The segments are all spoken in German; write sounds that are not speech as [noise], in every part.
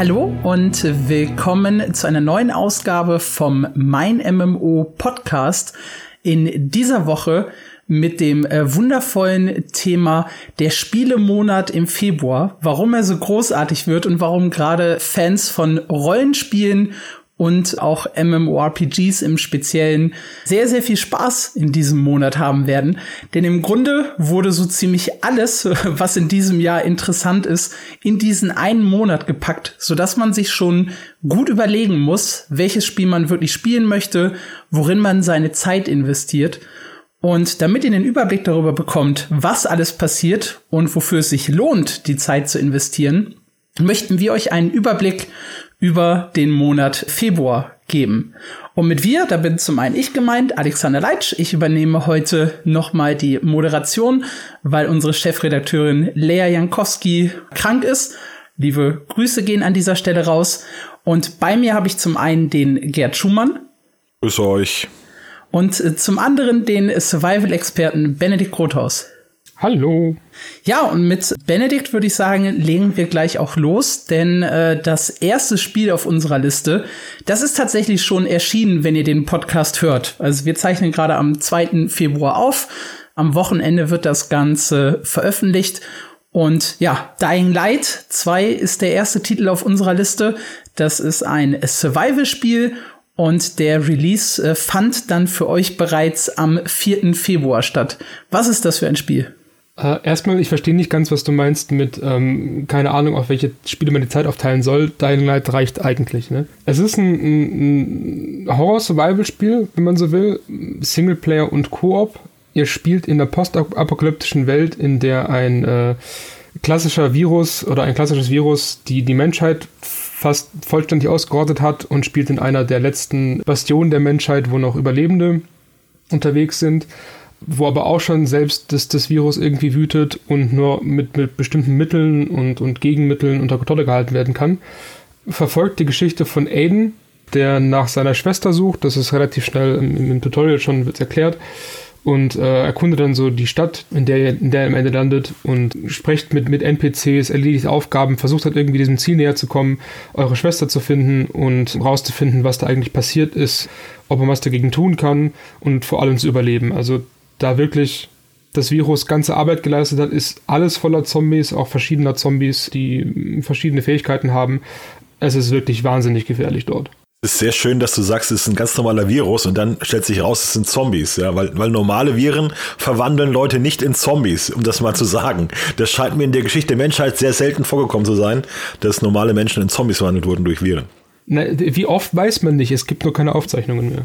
Hallo und willkommen zu einer neuen Ausgabe vom Mein MMO Podcast. In dieser Woche mit dem äh, wundervollen Thema der Spielemonat im Februar, warum er so großartig wird und warum gerade Fans von Rollenspielen und auch MMORPGs im Speziellen sehr, sehr viel Spaß in diesem Monat haben werden. Denn im Grunde wurde so ziemlich alles, [laughs] was in diesem Jahr interessant ist, in diesen einen Monat gepackt, sodass man sich schon gut überlegen muss, welches Spiel man wirklich spielen möchte, worin man seine Zeit investiert. Und damit ihr den Überblick darüber bekommt, was alles passiert und wofür es sich lohnt, die Zeit zu investieren, möchten wir euch einen Überblick über den Monat Februar geben. Und mit wir, da bin zum einen ich gemeint, Alexander Leitsch. Ich übernehme heute nochmal die Moderation, weil unsere Chefredakteurin Lea Jankowski krank ist. Liebe Grüße gehen an dieser Stelle raus. Und bei mir habe ich zum einen den Gerd Schumann. Grüße euch. Und äh, zum anderen den Survival-Experten Benedikt Grothaus. Hallo. Ja, und mit Benedikt würde ich sagen, legen wir gleich auch los, denn äh, das erste Spiel auf unserer Liste, das ist tatsächlich schon erschienen, wenn ihr den Podcast hört. Also wir zeichnen gerade am 2. Februar auf. Am Wochenende wird das Ganze veröffentlicht. Und ja, Dying Light 2 ist der erste Titel auf unserer Liste. Das ist ein Survival-Spiel und der Release äh, fand dann für euch bereits am 4. Februar statt. Was ist das für ein Spiel? Äh, erstmal, ich verstehe nicht ganz, was du meinst mit, ähm, keine Ahnung, auf welche Spiele man die Zeit aufteilen soll. Dying Light reicht eigentlich, ne? Es ist ein, ein, Horror-Survival-Spiel, wenn man so will. Singleplayer und Koop. Ihr spielt in der postapokalyptischen Welt, in der ein äh, klassischer Virus oder ein klassisches Virus die, die Menschheit fast vollständig ausgerottet hat und spielt in einer der letzten Bastionen der Menschheit, wo noch Überlebende unterwegs sind wo aber auch schon selbst das, das Virus irgendwie wütet und nur mit, mit bestimmten Mitteln und, und Gegenmitteln unter Kontrolle gehalten werden kann, verfolgt die Geschichte von Aiden, der nach seiner Schwester sucht. Das ist relativ schnell im, im Tutorial schon wird's erklärt. Und äh, erkundet dann so die Stadt, in der, in der er am Ende landet und spricht mit, mit NPCs, erledigt Aufgaben, versucht halt irgendwie diesem Ziel näher zu kommen, eure Schwester zu finden und rauszufinden, was da eigentlich passiert ist, ob man was dagegen tun kann und vor allem zu überleben. Also da wirklich das Virus ganze Arbeit geleistet hat, ist alles voller Zombies, auch verschiedener Zombies, die verschiedene Fähigkeiten haben. Es ist wirklich wahnsinnig gefährlich dort. Es ist sehr schön, dass du sagst, es ist ein ganz normaler Virus und dann stellt sich raus, es sind Zombies, ja, weil, weil normale Viren verwandeln Leute nicht in Zombies, um das mal zu sagen. Das scheint mir in der Geschichte der Menschheit sehr selten vorgekommen zu sein, dass normale Menschen in Zombies verwandelt wurden durch Viren. Na, wie oft weiß man nicht, es gibt nur keine Aufzeichnungen mehr.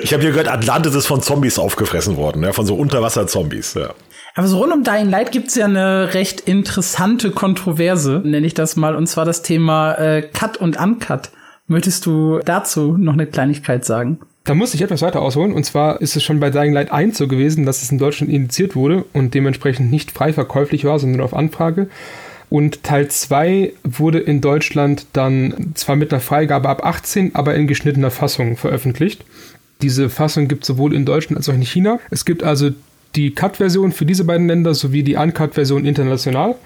Ich habe hier gehört, Atlantis ist von Zombies aufgefressen worden, ja, von so Unterwasser-Zombies. Ja. Aber so rund um Dying Light gibt's ja eine recht interessante Kontroverse, nenne ich das mal, und zwar das Thema äh, Cut und Uncut. Möchtest du dazu noch eine Kleinigkeit sagen? Da muss ich etwas weiter ausholen. Und zwar ist es schon bei Dying Light 1 so gewesen, dass es in Deutschland indiziert wurde und dementsprechend nicht frei verkäuflich war, sondern auf Anfrage. Und Teil 2 wurde in Deutschland dann zwar mit einer Freigabe ab 18, aber in geschnittener Fassung veröffentlicht. Diese Fassung gibt es sowohl in Deutschland als auch in China. Es gibt also die Cut-Version für diese beiden Länder sowie die Uncut-Version international.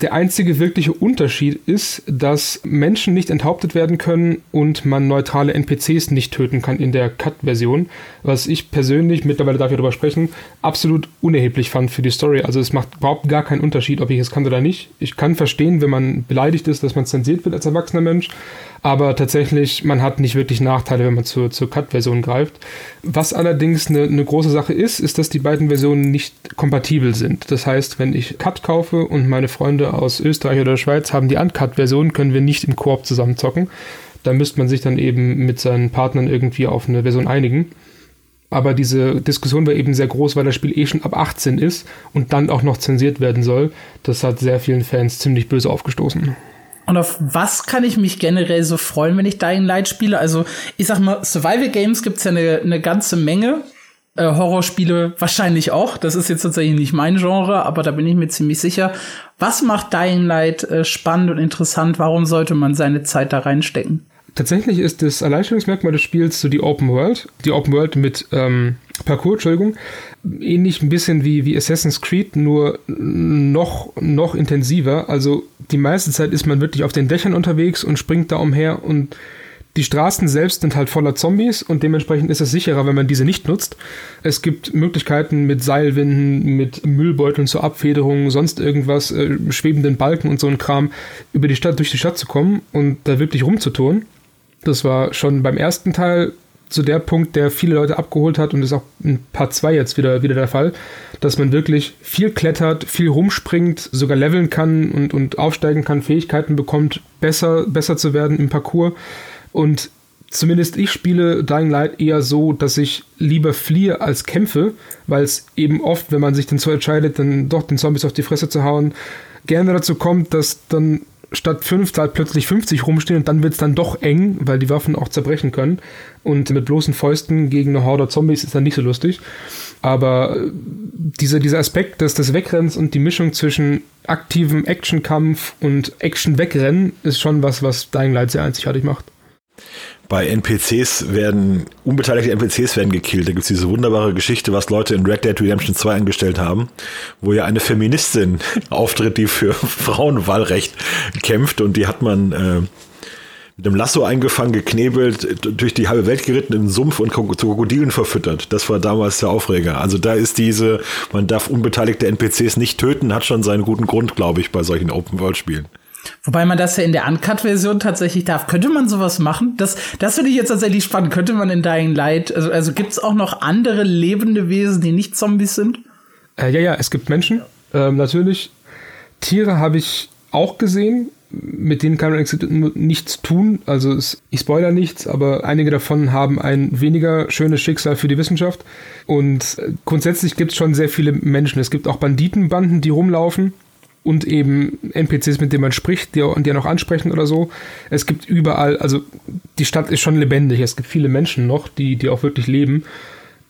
Der einzige wirkliche Unterschied ist, dass Menschen nicht enthauptet werden können und man neutrale NPCs nicht töten kann in der Cut-Version, was ich persönlich, mittlerweile darf ich darüber sprechen, absolut unerheblich fand für die Story. Also es macht überhaupt gar keinen Unterschied, ob ich es kann oder nicht. Ich kann verstehen, wenn man beleidigt ist, dass man zensiert wird als erwachsener Mensch, aber tatsächlich, man hat nicht wirklich Nachteile, wenn man zur, zur Cut-Version greift. Was allerdings eine, eine große Sache ist, ist, dass die beiden Versionen nicht kompatibel sind. Das heißt, wenn ich Cut kaufe und meine Freunde aus Österreich oder Schweiz haben die Uncut-Version, können wir nicht im Koop zusammenzocken. Da müsste man sich dann eben mit seinen Partnern irgendwie auf eine Version einigen. Aber diese Diskussion war eben sehr groß, weil das Spiel eh schon ab 18 ist und dann auch noch zensiert werden soll. Das hat sehr vielen Fans ziemlich böse aufgestoßen. Und auf was kann ich mich generell so freuen, wenn ich Dying Light spiele? Also, ich sag mal, Survival Games gibt's ja eine, eine ganze Menge. Äh, Horrorspiele wahrscheinlich auch. Das ist jetzt tatsächlich nicht mein Genre, aber da bin ich mir ziemlich sicher. Was macht Dying Light äh, spannend und interessant? Warum sollte man seine Zeit da reinstecken? Tatsächlich ist das Alleinstellungsmerkmal des Spiels so die Open World. Die Open World mit ähm, Parcours, Entschuldigung. Ähnlich ein bisschen wie, wie Assassin's Creed, nur noch, noch intensiver. Also die meiste Zeit ist man wirklich auf den Dächern unterwegs und springt da umher und die Straßen selbst sind halt voller Zombies und dementsprechend ist es sicherer, wenn man diese nicht nutzt. Es gibt Möglichkeiten mit Seilwinden, mit Müllbeuteln zur Abfederung, sonst irgendwas, äh, schwebenden Balken und so ein Kram, über die Stadt, durch die Stadt zu kommen und da wirklich rumzutun. Das war schon beim ersten Teil so der Punkt, der viele Leute abgeholt hat und ist auch in Part 2 jetzt wieder, wieder der Fall, dass man wirklich viel klettert, viel rumspringt, sogar leveln kann und, und aufsteigen kann, Fähigkeiten bekommt, besser, besser zu werden im Parcours. Und zumindest ich spiele Dying Light eher so, dass ich lieber fliehe als kämpfe, weil es eben oft, wenn man sich dann so entscheidet, dann doch den Zombies auf die Fresse zu hauen, gerne dazu kommt, dass dann statt fünf da plötzlich 50 rumstehen und dann wird es dann doch eng, weil die Waffen auch zerbrechen können. Und mit bloßen Fäusten gegen eine Horde Zombies ist dann nicht so lustig. Aber äh, dieser, dieser Aspekt des, des Wegrenns und die Mischung zwischen aktivem Actionkampf und Action-Wegrennen ist schon was, was Dying Light sehr einzigartig macht bei NPCs werden, unbeteiligte NPCs werden gekillt. Da gibt es diese wunderbare Geschichte, was Leute in Red Dead Redemption 2 angestellt haben, wo ja eine Feministin [laughs] auftritt, die für [laughs] Frauenwahlrecht kämpft und die hat man äh, mit dem Lasso eingefangen, geknebelt, durch die halbe Welt geritten, in den Sumpf und zu Krokodilen verfüttert. Das war damals der Aufreger. Also da ist diese, man darf unbeteiligte NPCs nicht töten, hat schon seinen guten Grund, glaube ich, bei solchen Open-World-Spielen. Wobei man das ja in der Uncut-Version tatsächlich darf. Könnte man sowas machen? Das, das finde ich jetzt tatsächlich spannend. Könnte man in Dying Light, also, also gibt es auch noch andere lebende Wesen, die nicht Zombies sind? Äh, ja, ja, es gibt Menschen. Ähm, natürlich. Tiere habe ich auch gesehen. Mit denen kann man nichts tun. Also es, ich spoiler nichts, aber einige davon haben ein weniger schönes Schicksal für die Wissenschaft. Und äh, grundsätzlich gibt es schon sehr viele Menschen. Es gibt auch Banditenbanden, die rumlaufen und eben NPCs, mit denen man spricht, die, die noch ansprechen oder so. Es gibt überall, also die Stadt ist schon lebendig. Es gibt viele Menschen noch, die, die auch wirklich leben,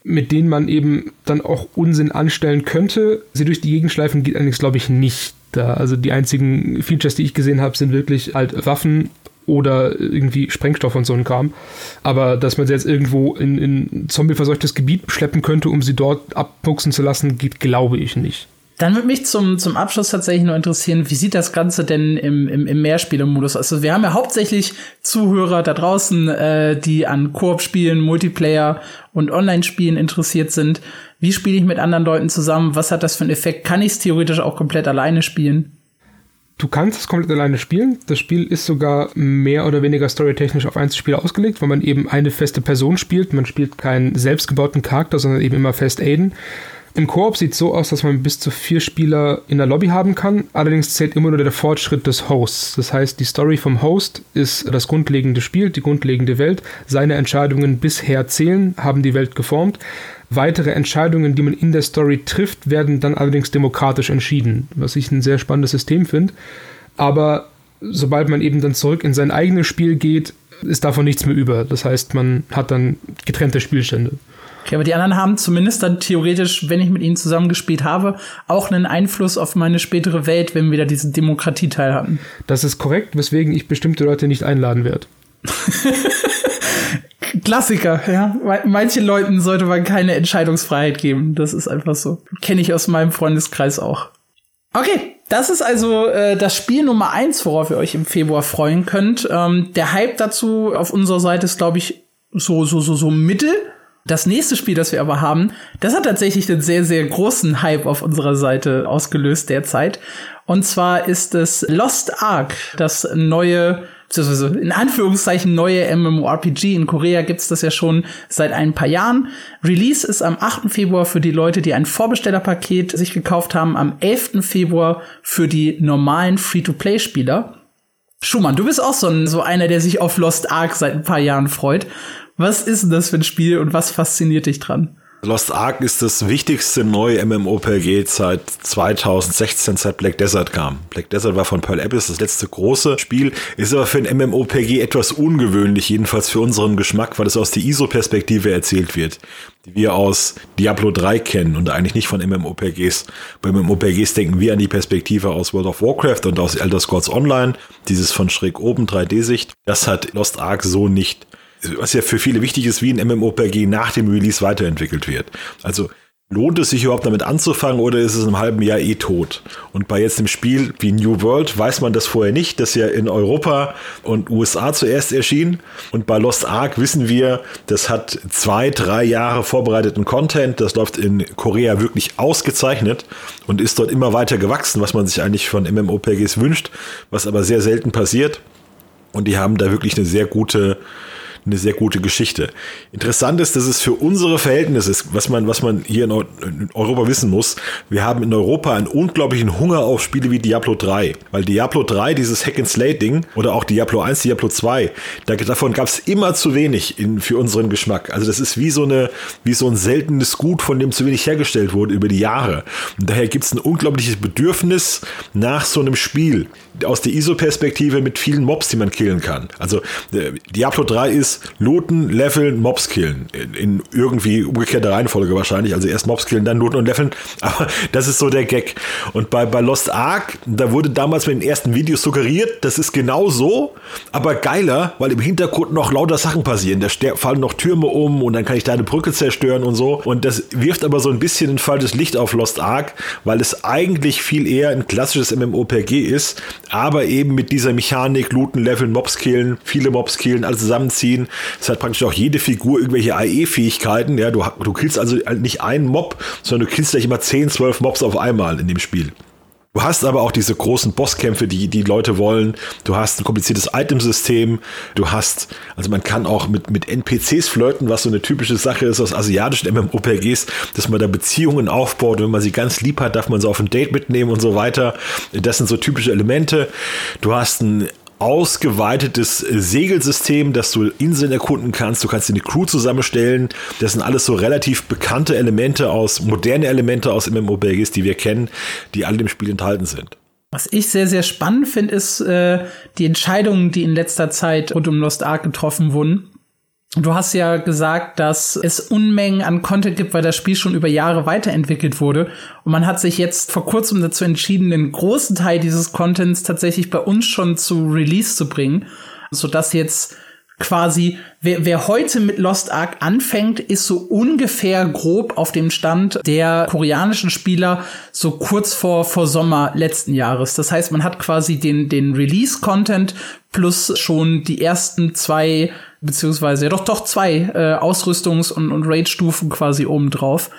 mit denen man eben dann auch Unsinn anstellen könnte. Sie durch die Gegend schleifen geht allerdings, glaube ich, nicht. Da. Also die einzigen Features, die ich gesehen habe, sind wirklich halt Waffen oder irgendwie Sprengstoff und so ein Kram. Aber dass man sie jetzt irgendwo in, in zombieverseuchtes Gebiet schleppen könnte, um sie dort abpuxen zu lassen, geht, glaube ich, nicht. Dann würde mich zum, zum Abschluss tatsächlich nur interessieren, wie sieht das Ganze denn im, im, im Mehrspielermodus? Also wir haben ja hauptsächlich Zuhörer da draußen, äh, die an Koop-Spielen, Multiplayer und Online-Spielen interessiert sind. Wie spiele ich mit anderen Leuten zusammen? Was hat das für einen Effekt? Kann ich es theoretisch auch komplett alleine spielen? Du kannst es komplett alleine spielen. Das Spiel ist sogar mehr oder weniger storytechnisch auf Einzelspieler ausgelegt, weil man eben eine feste Person spielt. Man spielt keinen selbstgebauten Charakter, sondern eben immer fest Aiden. Im Koop sieht es so aus, dass man bis zu vier Spieler in der Lobby haben kann. Allerdings zählt immer nur der Fortschritt des Hosts. Das heißt, die Story vom Host ist das grundlegende Spiel, die grundlegende Welt. Seine Entscheidungen bisher zählen, haben die Welt geformt. Weitere Entscheidungen, die man in der Story trifft, werden dann allerdings demokratisch entschieden, was ich ein sehr spannendes System finde. Aber sobald man eben dann zurück in sein eigenes Spiel geht, ist davon nichts mehr über. Das heißt, man hat dann getrennte Spielstände. Okay, aber die anderen haben zumindest dann theoretisch, wenn ich mit ihnen zusammengespielt habe, auch einen Einfluss auf meine spätere Welt, wenn wir da diesen Demokratieteil hatten. Das ist korrekt, weswegen ich bestimmte Leute nicht einladen werde. [laughs] Klassiker, ja. Manchen Leuten sollte man keine Entscheidungsfreiheit geben. Das ist einfach so. Kenne ich aus meinem Freundeskreis auch. Okay, das ist also äh, das Spiel Nummer eins, worauf ihr euch im Februar freuen könnt. Ähm, der Hype dazu auf unserer Seite ist, glaube ich, so, so, so, so mittel. Das nächste Spiel, das wir aber haben, das hat tatsächlich einen sehr, sehr großen Hype auf unserer Seite ausgelöst derzeit. Und zwar ist es Lost Ark, das neue, in Anführungszeichen neue MMORPG. In Korea gibt's das ja schon seit ein paar Jahren. Release ist am 8. Februar für die Leute, die ein Vorbestellerpaket sich gekauft haben, am 11. Februar für die normalen Free-to-Play-Spieler. Schumann, du bist auch so, ein, so einer, der sich auf Lost Ark seit ein paar Jahren freut. Was ist denn das für ein Spiel und was fasziniert dich dran? Lost Ark ist das wichtigste neue MMORPG seit 2016, seit Black Desert kam. Black Desert war von Pearl Abyss das letzte große Spiel, ist aber für ein MMORPG etwas ungewöhnlich, jedenfalls für unseren Geschmack, weil es aus der ISO-Perspektive erzählt wird, die wir aus Diablo 3 kennen und eigentlich nicht von MMORPGs. Bei MMORPGs denken wir an die Perspektive aus World of Warcraft und aus Elder Scrolls Online, dieses von schräg oben 3D-Sicht. Das hat Lost Ark so nicht was ja für viele wichtig ist, wie ein MMORPG nach dem Release weiterentwickelt wird. Also lohnt es sich überhaupt damit anzufangen oder ist es im halben Jahr eh tot? Und bei jetzt dem Spiel wie New World weiß man das vorher nicht, das ja in Europa und USA zuerst erschien. Und bei Lost Ark wissen wir, das hat zwei, drei Jahre vorbereiteten Content. Das läuft in Korea wirklich ausgezeichnet und ist dort immer weiter gewachsen, was man sich eigentlich von MMORPGs wünscht, was aber sehr selten passiert. Und die haben da wirklich eine sehr gute eine sehr gute Geschichte. Interessant ist, dass es für unsere Verhältnisse ist, was man, was man hier in Europa wissen muss. Wir haben in Europa einen unglaublichen Hunger auf Spiele wie Diablo 3. Weil Diablo 3, dieses Hack and Slay Ding, oder auch Diablo 1, Diablo 2, da, davon gab es immer zu wenig in, für unseren Geschmack. Also das ist wie so eine, wie so ein seltenes Gut, von dem zu wenig hergestellt wurde über die Jahre. Und daher gibt es ein unglaubliches Bedürfnis nach so einem Spiel aus der ISO-Perspektive mit vielen Mobs, die man killen kann. Also äh, Diablo 3 ist looten, leveln, Mobs killen. In, in irgendwie umgekehrter Reihenfolge wahrscheinlich. Also erst Mobs killen, dann looten und leveln. [laughs] Aber das ist so der Gag. Und bei, bei Lost Ark, da wurde damals mit den ersten Videos suggeriert, das ist genau so, aber geiler, weil im Hintergrund noch lauter Sachen passieren. Da fallen noch Türme um und dann kann ich da eine Brücke zerstören und so. Und das wirft aber so ein bisschen ein falsches Licht auf Lost Ark, weil es eigentlich viel eher ein klassisches MMOPG ist, aber eben mit dieser Mechanik, looten, leveln, Mobs killen, viele Mobs killen, alles zusammenziehen. Es hat praktisch auch jede Figur irgendwelche AE-Fähigkeiten. Ja, du, du killst also nicht einen Mob, sondern du killst gleich immer 10, 12 Mobs auf einmal in dem Spiel. Du hast aber auch diese großen Bosskämpfe, die die Leute wollen. Du hast ein kompliziertes Itemsystem. Du hast, also man kann auch mit, mit NPCs flirten, was so eine typische Sache ist aus asiatischen MMOPGs, dass man da Beziehungen aufbaut. Wenn man sie ganz lieb hat, darf man sie auf ein Date mitnehmen und so weiter. Das sind so typische Elemente. Du hast ein ausgeweitetes Segelsystem, dass du Inseln erkunden kannst. Du kannst dir eine Crew zusammenstellen. Das sind alles so relativ bekannte Elemente aus, moderne Elemente aus MMORPGs, die wir kennen, die alle im Spiel enthalten sind. Was ich sehr, sehr spannend finde, ist äh, die Entscheidungen, die in letzter Zeit rund um Lost Ark getroffen wurden. Du hast ja gesagt, dass es Unmengen an Content gibt, weil das Spiel schon über Jahre weiterentwickelt wurde. Und man hat sich jetzt vor kurzem dazu entschieden, den großen Teil dieses Contents tatsächlich bei uns schon zu Release zu bringen, sodass jetzt quasi, wer, wer heute mit Lost Ark anfängt, ist so ungefähr grob auf dem Stand der koreanischen Spieler so kurz vor, vor Sommer letzten Jahres. Das heißt, man hat quasi den, den Release-Content plus schon die ersten zwei beziehungsweise ja doch doch zwei äh, Ausrüstungs- und, und Raid-Stufen quasi oben drauf,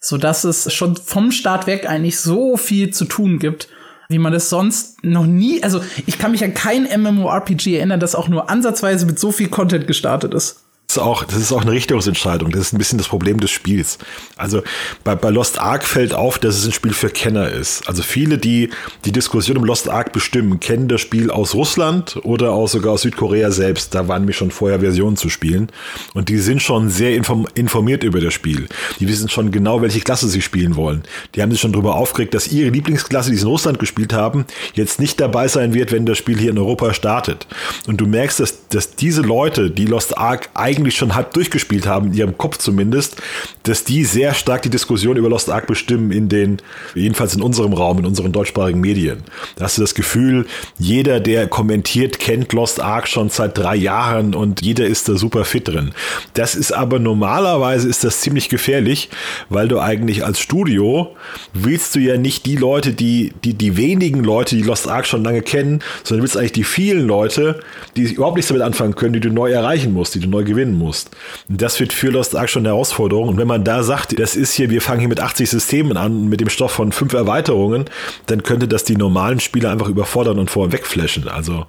so dass es schon vom Start weg eigentlich so viel zu tun gibt, wie man es sonst noch nie, also ich kann mich an kein MMORPG erinnern, das auch nur ansatzweise mit so viel Content gestartet ist ist auch, das ist auch eine Richtungsentscheidung. Das ist ein bisschen das Problem des Spiels. Also bei, bei Lost Ark fällt auf, dass es ein Spiel für Kenner ist. Also viele, die die Diskussion um Lost Ark bestimmen, kennen das Spiel aus Russland oder auch sogar aus Südkorea selbst. Da waren nämlich schon vorher Versionen zu spielen. Und die sind schon sehr inform informiert über das Spiel. Die wissen schon genau, welche Klasse sie spielen wollen. Die haben sich schon darüber aufgeregt, dass ihre Lieblingsklasse, die sie in Russland gespielt haben, jetzt nicht dabei sein wird, wenn das Spiel hier in Europa startet. Und du merkst, dass, dass diese Leute, die Lost Ark eigentlich eigentlich schon halb durchgespielt haben, in ihrem Kopf zumindest, dass die sehr stark die Diskussion über Lost Ark bestimmen in den, jedenfalls in unserem Raum, in unseren deutschsprachigen Medien. Da hast du das Gefühl, jeder, der kommentiert, kennt Lost Ark schon seit drei Jahren und jeder ist da super fit drin. Das ist aber normalerweise ist das ziemlich gefährlich, weil du eigentlich als Studio willst du ja nicht die Leute, die, die, die wenigen Leute, die Lost Ark schon lange kennen, sondern willst eigentlich die vielen Leute, die überhaupt nichts damit anfangen können, die du neu erreichen musst, die du neu gewinnen musst. Das wird für Lost Ark schon eine Herausforderung. Und wenn man da sagt, das ist hier, wir fangen hier mit 80 Systemen an, mit dem Stoff von fünf Erweiterungen, dann könnte das die normalen Spieler einfach überfordern und vorher wegflashen. Also,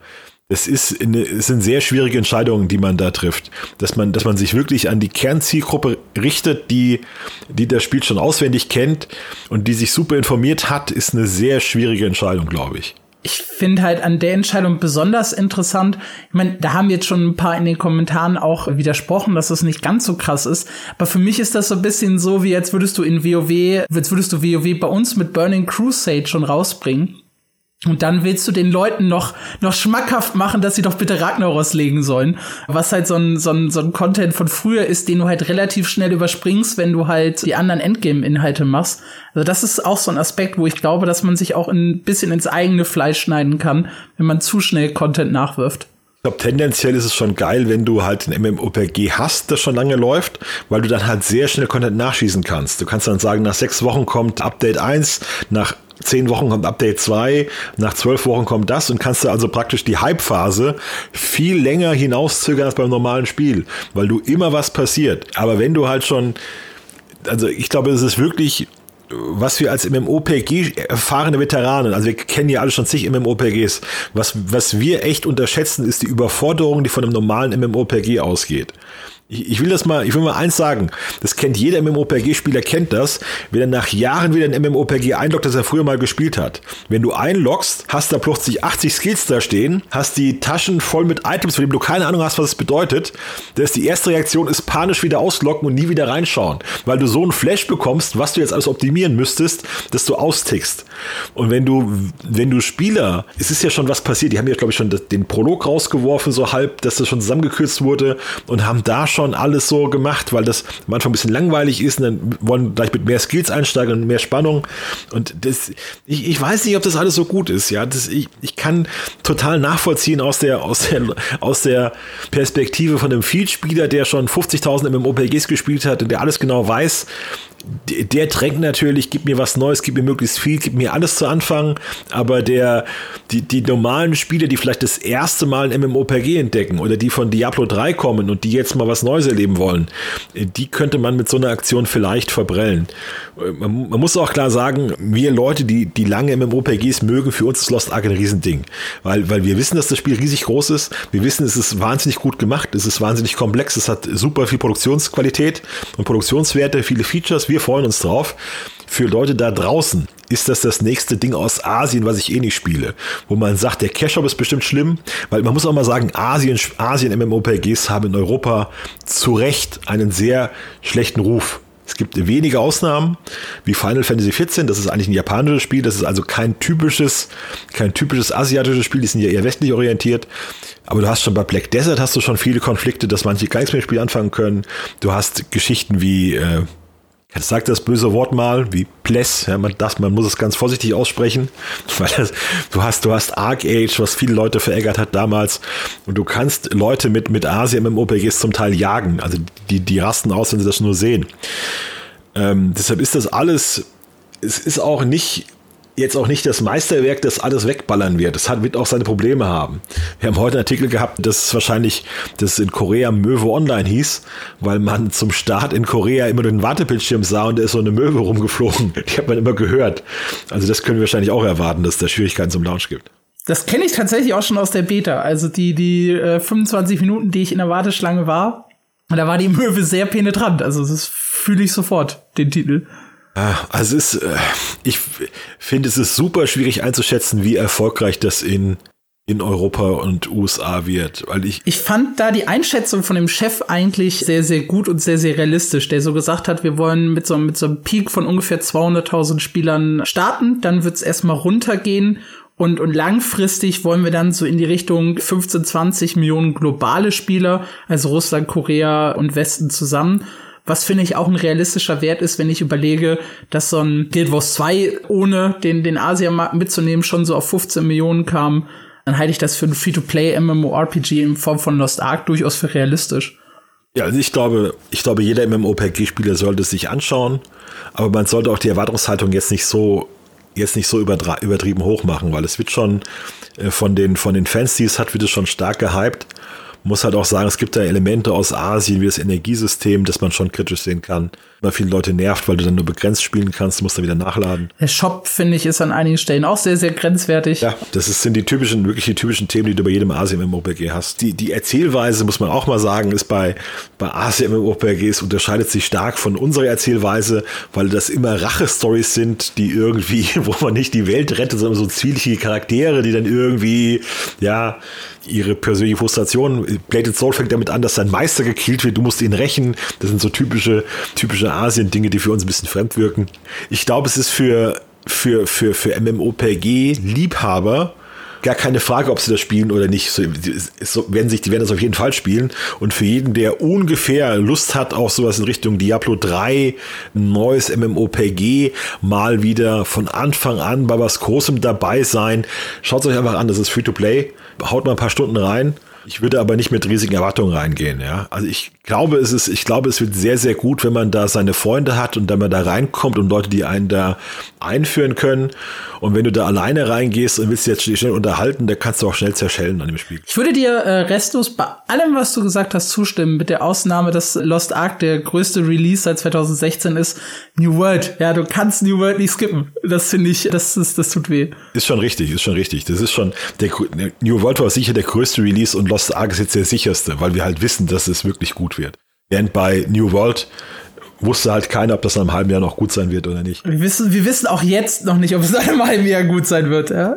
es ist eine, es sind sehr schwierige Entscheidungen, die man da trifft. Dass man, dass man sich wirklich an die Kernzielgruppe richtet, die, die das Spiel schon auswendig kennt und die sich super informiert hat, ist eine sehr schwierige Entscheidung, glaube ich. Ich finde halt an der Entscheidung besonders interessant. Ich meine, da haben jetzt schon ein paar in den Kommentaren auch widersprochen, dass das nicht ganz so krass ist. Aber für mich ist das so ein bisschen so, wie jetzt würdest du in WoW, jetzt würdest du WoW bei uns mit Burning Crusade schon rausbringen. Und dann willst du den Leuten noch, noch schmackhaft machen, dass sie doch bitte Ragnaros legen sollen. Was halt so ein, so ein, so ein Content von früher ist, den du halt relativ schnell überspringst, wenn du halt die anderen Endgame-Inhalte machst. Also das ist auch so ein Aspekt, wo ich glaube, dass man sich auch ein bisschen ins eigene Fleisch schneiden kann, wenn man zu schnell Content nachwirft. Ich glaube, tendenziell ist es schon geil, wenn du halt ein MMOPG hast, das schon lange läuft, weil du dann halt sehr schnell Content nachschießen kannst. Du kannst dann sagen, nach sechs Wochen kommt Update 1, nach zehn Wochen kommt Update 2, nach zwölf Wochen kommt das und kannst du also praktisch die Hype-Phase viel länger hinauszögern als beim normalen Spiel, weil du immer was passiert. Aber wenn du halt schon, also ich glaube, es ist wirklich was wir als MMOPG erfahrene Veteranen, also wir kennen ja alle schon zig MMOPGs, was, was wir echt unterschätzen, ist die Überforderung, die von einem normalen MMOPG ausgeht. Ich, ich will das mal, ich will mal eins sagen. Das kennt jeder MMOPG-Spieler, kennt das. Wenn er nach Jahren wieder ein MMOPG einloggt, das er früher mal gespielt hat. Wenn du einloggst, hast da plötzlich 80 Skills da stehen, hast die Taschen voll mit Items, von denen du keine Ahnung hast, was es bedeutet. Das ist die erste Reaktion ist panisch wieder ausloggen und nie wieder reinschauen. Weil du so einen Flash bekommst, was du jetzt alles optimieren müsstest, dass du austickst. Und wenn du, wenn du Spieler, es ist ja schon was passiert, die haben ja, glaube ich, schon den Prolog rausgeworfen, so halb, dass das schon zusammengekürzt wurde und haben da schon alles so gemacht, weil das manchmal ein bisschen langweilig ist und dann wollen gleich mit mehr Skills einsteigen und mehr Spannung. Und das, ich, ich weiß nicht, ob das alles so gut ist. Ja, das, ich, ich kann total nachvollziehen aus der, aus der, aus der Perspektive von einem Field-Spieler, der schon 50.000 MMOPGs gespielt hat und der alles genau weiß, der drängt natürlich, gib mir was Neues, gib mir möglichst viel, gib mir alles zu Anfang, aber der, die, die normalen Spieler, die vielleicht das erste Mal ein MMOPG entdecken oder die von Diablo 3 kommen und die jetzt mal was Neues erleben wollen, die könnte man mit so einer Aktion vielleicht verbrellen. Man, man muss auch klar sagen, wir Leute, die, die lange MMOPGs mögen, für uns ist Lost Ark ein Riesending, weil, weil wir wissen, dass das Spiel riesig groß ist, wir wissen, es ist wahnsinnig gut gemacht, es ist wahnsinnig komplex, es hat super viel Produktionsqualität und Produktionswerte, viele Features, wir wir freuen uns drauf. Für Leute da draußen ist das das nächste Ding aus Asien, was ich eh nicht spiele. Wo man sagt, der Cash-Shop ist bestimmt schlimm, weil man muss auch mal sagen, Asien, Asien MMOPGs haben in Europa zu Recht einen sehr schlechten Ruf. Es gibt wenige Ausnahmen, wie Final Fantasy XIV, das ist eigentlich ein japanisches Spiel, das ist also kein typisches, kein typisches asiatisches Spiel, die sind ja eher westlich orientiert. Aber du hast schon bei Black Desert hast du schon viele Konflikte, dass manche gar nichts mit dem Spiel anfangen können. Du hast Geschichten wie äh, Jetzt sagt das böse Wort mal, wie Pless, ja, man, das, man muss es ganz vorsichtig aussprechen, [laughs] weil das, du hast, du hast Arc Age, was viele Leute verärgert hat damals, und du kannst Leute mit, mit Asien im OPGs zum Teil jagen, also die, die rasten aus, wenn sie das nur sehen. Ähm, deshalb ist das alles, es ist auch nicht jetzt auch nicht das Meisterwerk, das alles wegballern wird. Das hat, wird auch seine Probleme haben. Wir haben heute einen Artikel gehabt, dass es wahrscheinlich, dass es in Korea Möwe Online hieß, weil man zum Start in Korea immer den Wartebildschirm sah und da ist so eine Möwe rumgeflogen. [laughs] Die hat man immer gehört. Also das können wir wahrscheinlich auch erwarten, dass es da Schwierigkeiten zum Launch gibt. Das kenne ich tatsächlich auch schon aus der Beta. Also die, die äh, 25 Minuten, die ich in der Warteschlange war, da war die Möwe sehr penetrant. Also das fühle ich sofort, den Titel. Ah, also es ist, äh, ich finde, es ist super schwierig einzuschätzen, wie erfolgreich das in in Europa und USA wird, weil ich ich fand da die Einschätzung von dem Chef eigentlich sehr sehr gut und sehr sehr realistisch, der so gesagt hat, wir wollen mit so mit so einem Peak von ungefähr 200.000 Spielern starten, dann wird's erstmal runtergehen und, und langfristig wollen wir dann so in die Richtung 15, 20 Millionen globale Spieler, also Russland, Korea und Westen zusammen. Was finde ich auch ein realistischer Wert ist, wenn ich überlege, dass so ein Guild Wars 2 ohne den, den Asiamarkt mitzunehmen schon so auf 15 Millionen kam, dann halte ich das für ein Free-to-Play MMORPG in Form von Lost Ark durchaus für realistisch. Ja, also ich glaube, ich glaube, jeder MMORPG-Spieler sollte es sich anschauen, aber man sollte auch die Erwartungshaltung jetzt nicht so jetzt nicht so übertrieben hoch machen, weil es wird schon äh, von den von den Fans, die es hat, wird es schon stark gehypt muss halt auch sagen, es gibt da Elemente aus Asien wie das Energiesystem, das man schon kritisch sehen kann. Weil viele Leute nervt, weil du dann nur begrenzt spielen kannst, musst dann wieder nachladen. Der Shop, finde ich, ist an einigen Stellen auch sehr, sehr grenzwertig. Ja, das ist, sind die typischen, wirklich die typischen Themen, die du bei jedem Asien MMORPG hast. Die, die Erzählweise, muss man auch mal sagen, ist bei, bei Asien MMORPGs unterscheidet sich stark von unserer Erzählweise, weil das immer Rache-Stories sind, die irgendwie, [laughs] wo man nicht die Welt rettet, sondern so zwielichtige Charaktere, die dann irgendwie, ja, ihre persönliche Frustration. Plated Soul fängt damit an, dass sein Meister gekillt wird, du musst ihn rächen. Das sind so typische, typische Asien-Dinge, die für uns ein bisschen fremd wirken. Ich glaube, es ist für, für, für, für MMOPG-Liebhaber gar keine Frage, ob sie das spielen oder nicht. So, so, werden sich, die werden das auf jeden Fall spielen. Und für jeden, der ungefähr Lust hat auf sowas in Richtung Diablo 3, ein neues MMOPG, mal wieder von Anfang an bei was Großem dabei sein, schaut es euch einfach an. Das ist Free-to-Play. Haut mal ein paar Stunden rein ich würde aber nicht mit riesigen Erwartungen reingehen, ja. Also ich glaube, es ist, ich glaube, es wird sehr, sehr gut, wenn man da seine Freunde hat und dann man da reinkommt und Leute, die einen da einführen können. Und wenn du da alleine reingehst und willst dich jetzt schnell unterhalten, dann kannst du auch schnell zerschellen an dem Spiel. Ich würde dir äh, restlos bei allem, was du gesagt hast, zustimmen, mit der Ausnahme, dass Lost Ark der größte Release seit 2016 ist. New World. Ja, du kannst New World nicht skippen. Das finde ich, das ist, das tut weh. Ist schon richtig, ist schon richtig. Das ist schon, der New World war sicher der größte Release und Lost Ark ist jetzt der sicherste, weil wir halt wissen, dass es wirklich gut wird. Während bei New World wusste halt keiner, ob das in einem halben Jahr noch gut sein wird oder nicht. Wir wissen, wir wissen auch jetzt noch nicht, ob es [laughs] in einem halben Jahr gut sein wird. Ja,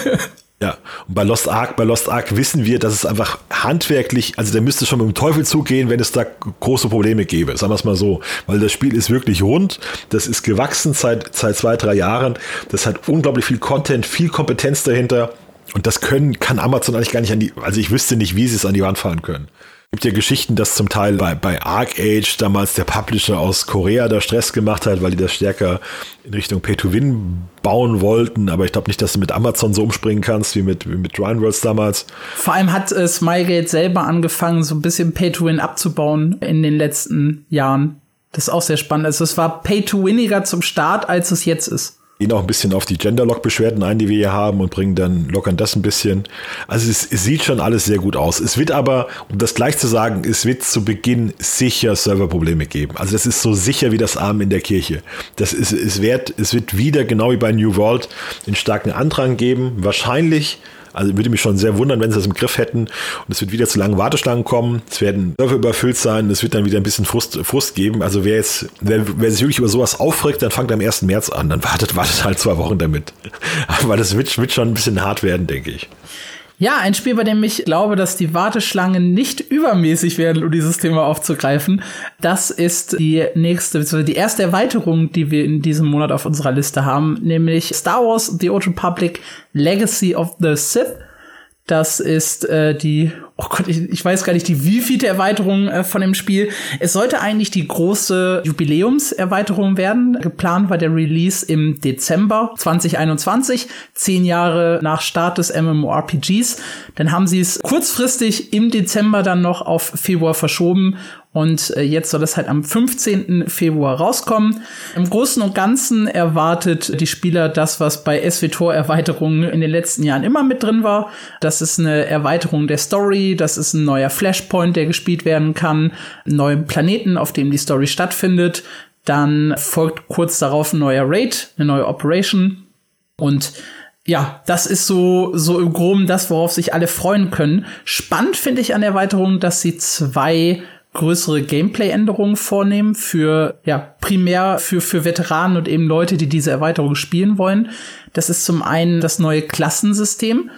[laughs] ja. und bei Lost Ark, bei Lost Ark wissen wir, dass es einfach handwerklich, also der müsste schon mit dem Teufel zugehen, wenn es da große Probleme gäbe. Sagen wir es mal so. Weil das Spiel ist wirklich rund, das ist gewachsen seit, seit zwei, drei Jahren, das hat unglaublich viel Content, viel Kompetenz dahinter. Und das können, kann Amazon eigentlich gar nicht an die, also ich wüsste nicht, wie sie es an die Wand fahren können. Es gibt ja Geschichten, dass zum Teil bei, bei ArcAge damals der Publisher aus Korea da Stress gemacht hat, weil die das stärker in Richtung Pay-to-Win bauen wollten. Aber ich glaube nicht, dass du mit Amazon so umspringen kannst wie mit, wie mit Dryworlds damals. Vor allem hat äh, Smilegate selber angefangen, so ein bisschen Pay-to-Win abzubauen in den letzten Jahren. Das ist auch sehr spannend. Also es war Pay-to-Winniger zum Start, als es jetzt ist gehen auch ein bisschen auf die Genderlock-Beschwerden ein, die wir hier haben und bringen dann lockern das ein bisschen. Also es, es, sieht schon alles sehr gut aus. Es wird aber, um das gleich zu sagen, es wird zu Beginn sicher Serverprobleme geben. Also das ist so sicher wie das Arm in der Kirche. Das ist, es wird, es wird wieder genau wie bei New World einen starken Andrang geben. Wahrscheinlich also würde mich schon sehr wundern, wenn sie das im Griff hätten und es wird wieder zu langen Warteschlangen kommen. Es werden Server überfüllt sein, es wird dann wieder ein bisschen Frust, Frust geben. Also wer jetzt, wer, wer sich wirklich über sowas aufregt, dann fangt am 1. März an. Dann wartet, wartet halt zwei Wochen damit. [laughs] Aber das wird, wird schon ein bisschen hart werden, denke ich. Ja, ein Spiel, bei dem ich glaube, dass die Warteschlangen nicht übermäßig werden, um dieses Thema aufzugreifen. Das ist die nächste, beziehungsweise die erste Erweiterung, die wir in diesem Monat auf unserer Liste haben, nämlich Star Wars The Old Republic Legacy of the Sith. Das ist äh, die, oh Gott, ich, ich weiß gar nicht, die wievielte Erweiterung äh, von dem Spiel. Es sollte eigentlich die große Jubiläumserweiterung werden. Geplant war der Release im Dezember 2021, zehn Jahre nach Start des MMORPGs. Dann haben sie es kurzfristig im Dezember dann noch auf Februar verschoben und äh, jetzt soll es halt am 15. Februar rauskommen. Im Großen und Ganzen erwartet die Spieler das, was bei SWTOR-Erweiterungen in den letzten Jahren immer mit drin war. Das ist eine Erweiterung der Story, das ist ein neuer Flashpoint, der gespielt werden kann, neue Planeten, auf dem die Story stattfindet. Dann folgt kurz darauf ein neuer Raid, eine neue Operation. Und ja, das ist so, so im Groben das, worauf sich alle freuen können. Spannend finde ich an der Erweiterung, dass sie zwei größere Gameplay-Änderungen vornehmen für, ja, primär für, für Veteranen und eben Leute, die diese Erweiterung spielen wollen. Das ist zum einen das neue Klassensystem,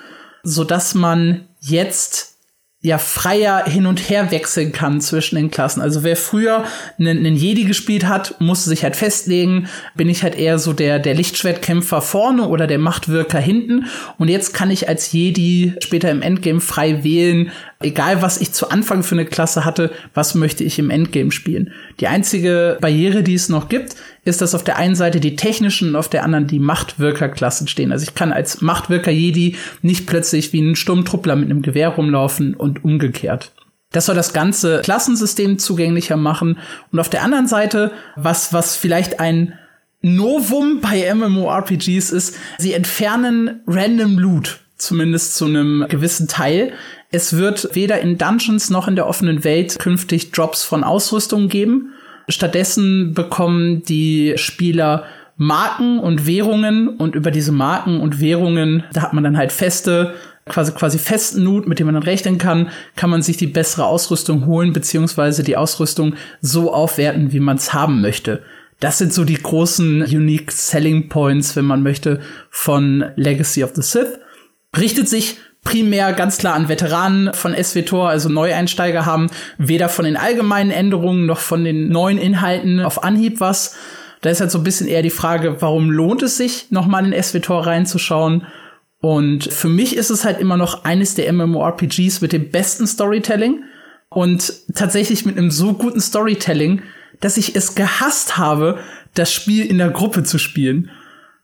so dass man jetzt ja freier hin und her wechseln kann zwischen den Klassen. Also wer früher einen, einen Jedi gespielt hat, musste sich halt festlegen, bin ich halt eher so der der Lichtschwertkämpfer vorne oder der Machtwirker hinten und jetzt kann ich als Jedi später im Endgame frei wählen, egal was ich zu Anfang für eine Klasse hatte, was möchte ich im Endgame spielen. Die einzige Barriere, die es noch gibt, ist, dass auf der einen Seite die technischen und auf der anderen die Machtwirkerklassen stehen. Also ich kann als Machtwirker Jedi nicht plötzlich wie ein Sturmtruppler mit einem Gewehr rumlaufen und umgekehrt. Das soll das ganze Klassensystem zugänglicher machen. Und auf der anderen Seite, was, was vielleicht ein Novum bei MMORPGs ist, sie entfernen Random Loot zumindest zu einem gewissen Teil. Es wird weder in Dungeons noch in der offenen Welt künftig Drops von Ausrüstung geben. Stattdessen bekommen die Spieler Marken und Währungen und über diese Marken und Währungen, da hat man dann halt feste, quasi quasi festen Nut, mit dem man dann rechnen kann, kann man sich die bessere Ausrüstung holen, beziehungsweise die Ausrüstung so aufwerten, wie man es haben möchte. Das sind so die großen Unique Selling Points, wenn man möchte, von Legacy of the Sith. Richtet sich primär ganz klar an Veteranen von SWTOR, also Neueinsteiger haben weder von den allgemeinen Änderungen noch von den neuen Inhalten auf Anhieb was. Da ist halt so ein bisschen eher die Frage, warum lohnt es sich, nochmal in SWTOR reinzuschauen? Und für mich ist es halt immer noch eines der MMORPGs mit dem besten Storytelling und tatsächlich mit einem so guten Storytelling, dass ich es gehasst habe, das Spiel in der Gruppe zu spielen.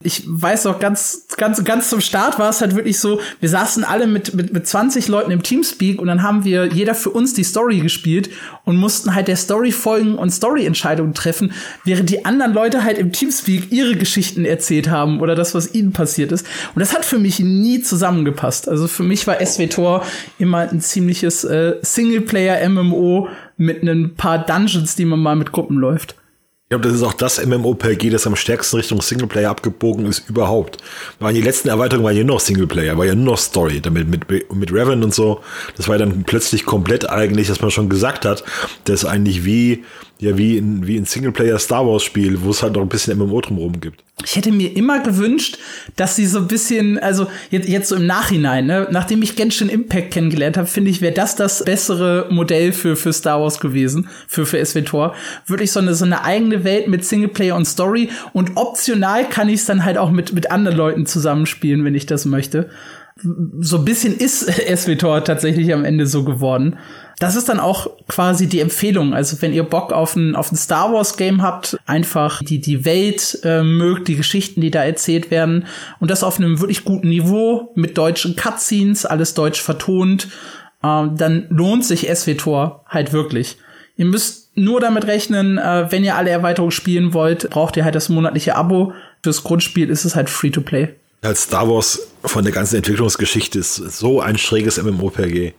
Ich weiß noch, ganz, ganz, ganz zum Start war es halt wirklich so, wir saßen alle mit, mit, mit 20 Leuten im Teamspeak und dann haben wir jeder für uns die Story gespielt und mussten halt der Story folgen und Story-Entscheidungen treffen, während die anderen Leute halt im Teamspeak ihre Geschichten erzählt haben oder das, was ihnen passiert ist. Und das hat für mich nie zusammengepasst. Also für mich war SWTOR immer ein ziemliches äh, Singleplayer-MMO mit ein paar Dungeons, die man mal mit Gruppen läuft. Ich glaube, das ist auch das MMOPG, das am stärksten Richtung Singleplayer abgebogen ist überhaupt. Weil die letzten Erweiterungen waren ja nur noch Singleplayer, war ja nur noch Story, damit mit, mit Revan und so. Das war dann plötzlich komplett eigentlich, dass man schon gesagt hat, das ist eigentlich wie ja wie in, wie in Singleplayer Star Wars Spiel, wo es halt noch ein bisschen MMO drumherum gibt. Ich hätte mir immer gewünscht, dass sie so ein bisschen, also jetzt, jetzt so im Nachhinein, ne, nachdem ich Genshin Impact kennengelernt habe, finde ich, wäre das das bessere Modell für, für Star Wars gewesen, für, für SWTOR. Würde ich so eine, so eine eigene Welt mit Singleplayer und Story und optional kann ich es dann halt auch mit, mit anderen Leuten zusammenspielen, wenn ich das möchte. So ein bisschen ist [laughs] SWTOR tatsächlich am Ende so geworden. Das ist dann auch quasi die Empfehlung. Also wenn ihr Bock auf ein, auf ein Star Wars Game habt, einfach die, die Welt äh, mögt, die Geschichten, die da erzählt werden und das auf einem wirklich guten Niveau mit deutschen Cutscenes, alles deutsch vertont, äh, dann lohnt sich SWTOR halt wirklich. Ihr müsst nur damit rechnen, äh, wenn ihr alle Erweiterungen spielen wollt, braucht ihr halt das monatliche Abo. Fürs Grundspiel ist es halt free to play. Als Star Wars von der ganzen Entwicklungsgeschichte ist so ein schräges MMOPG.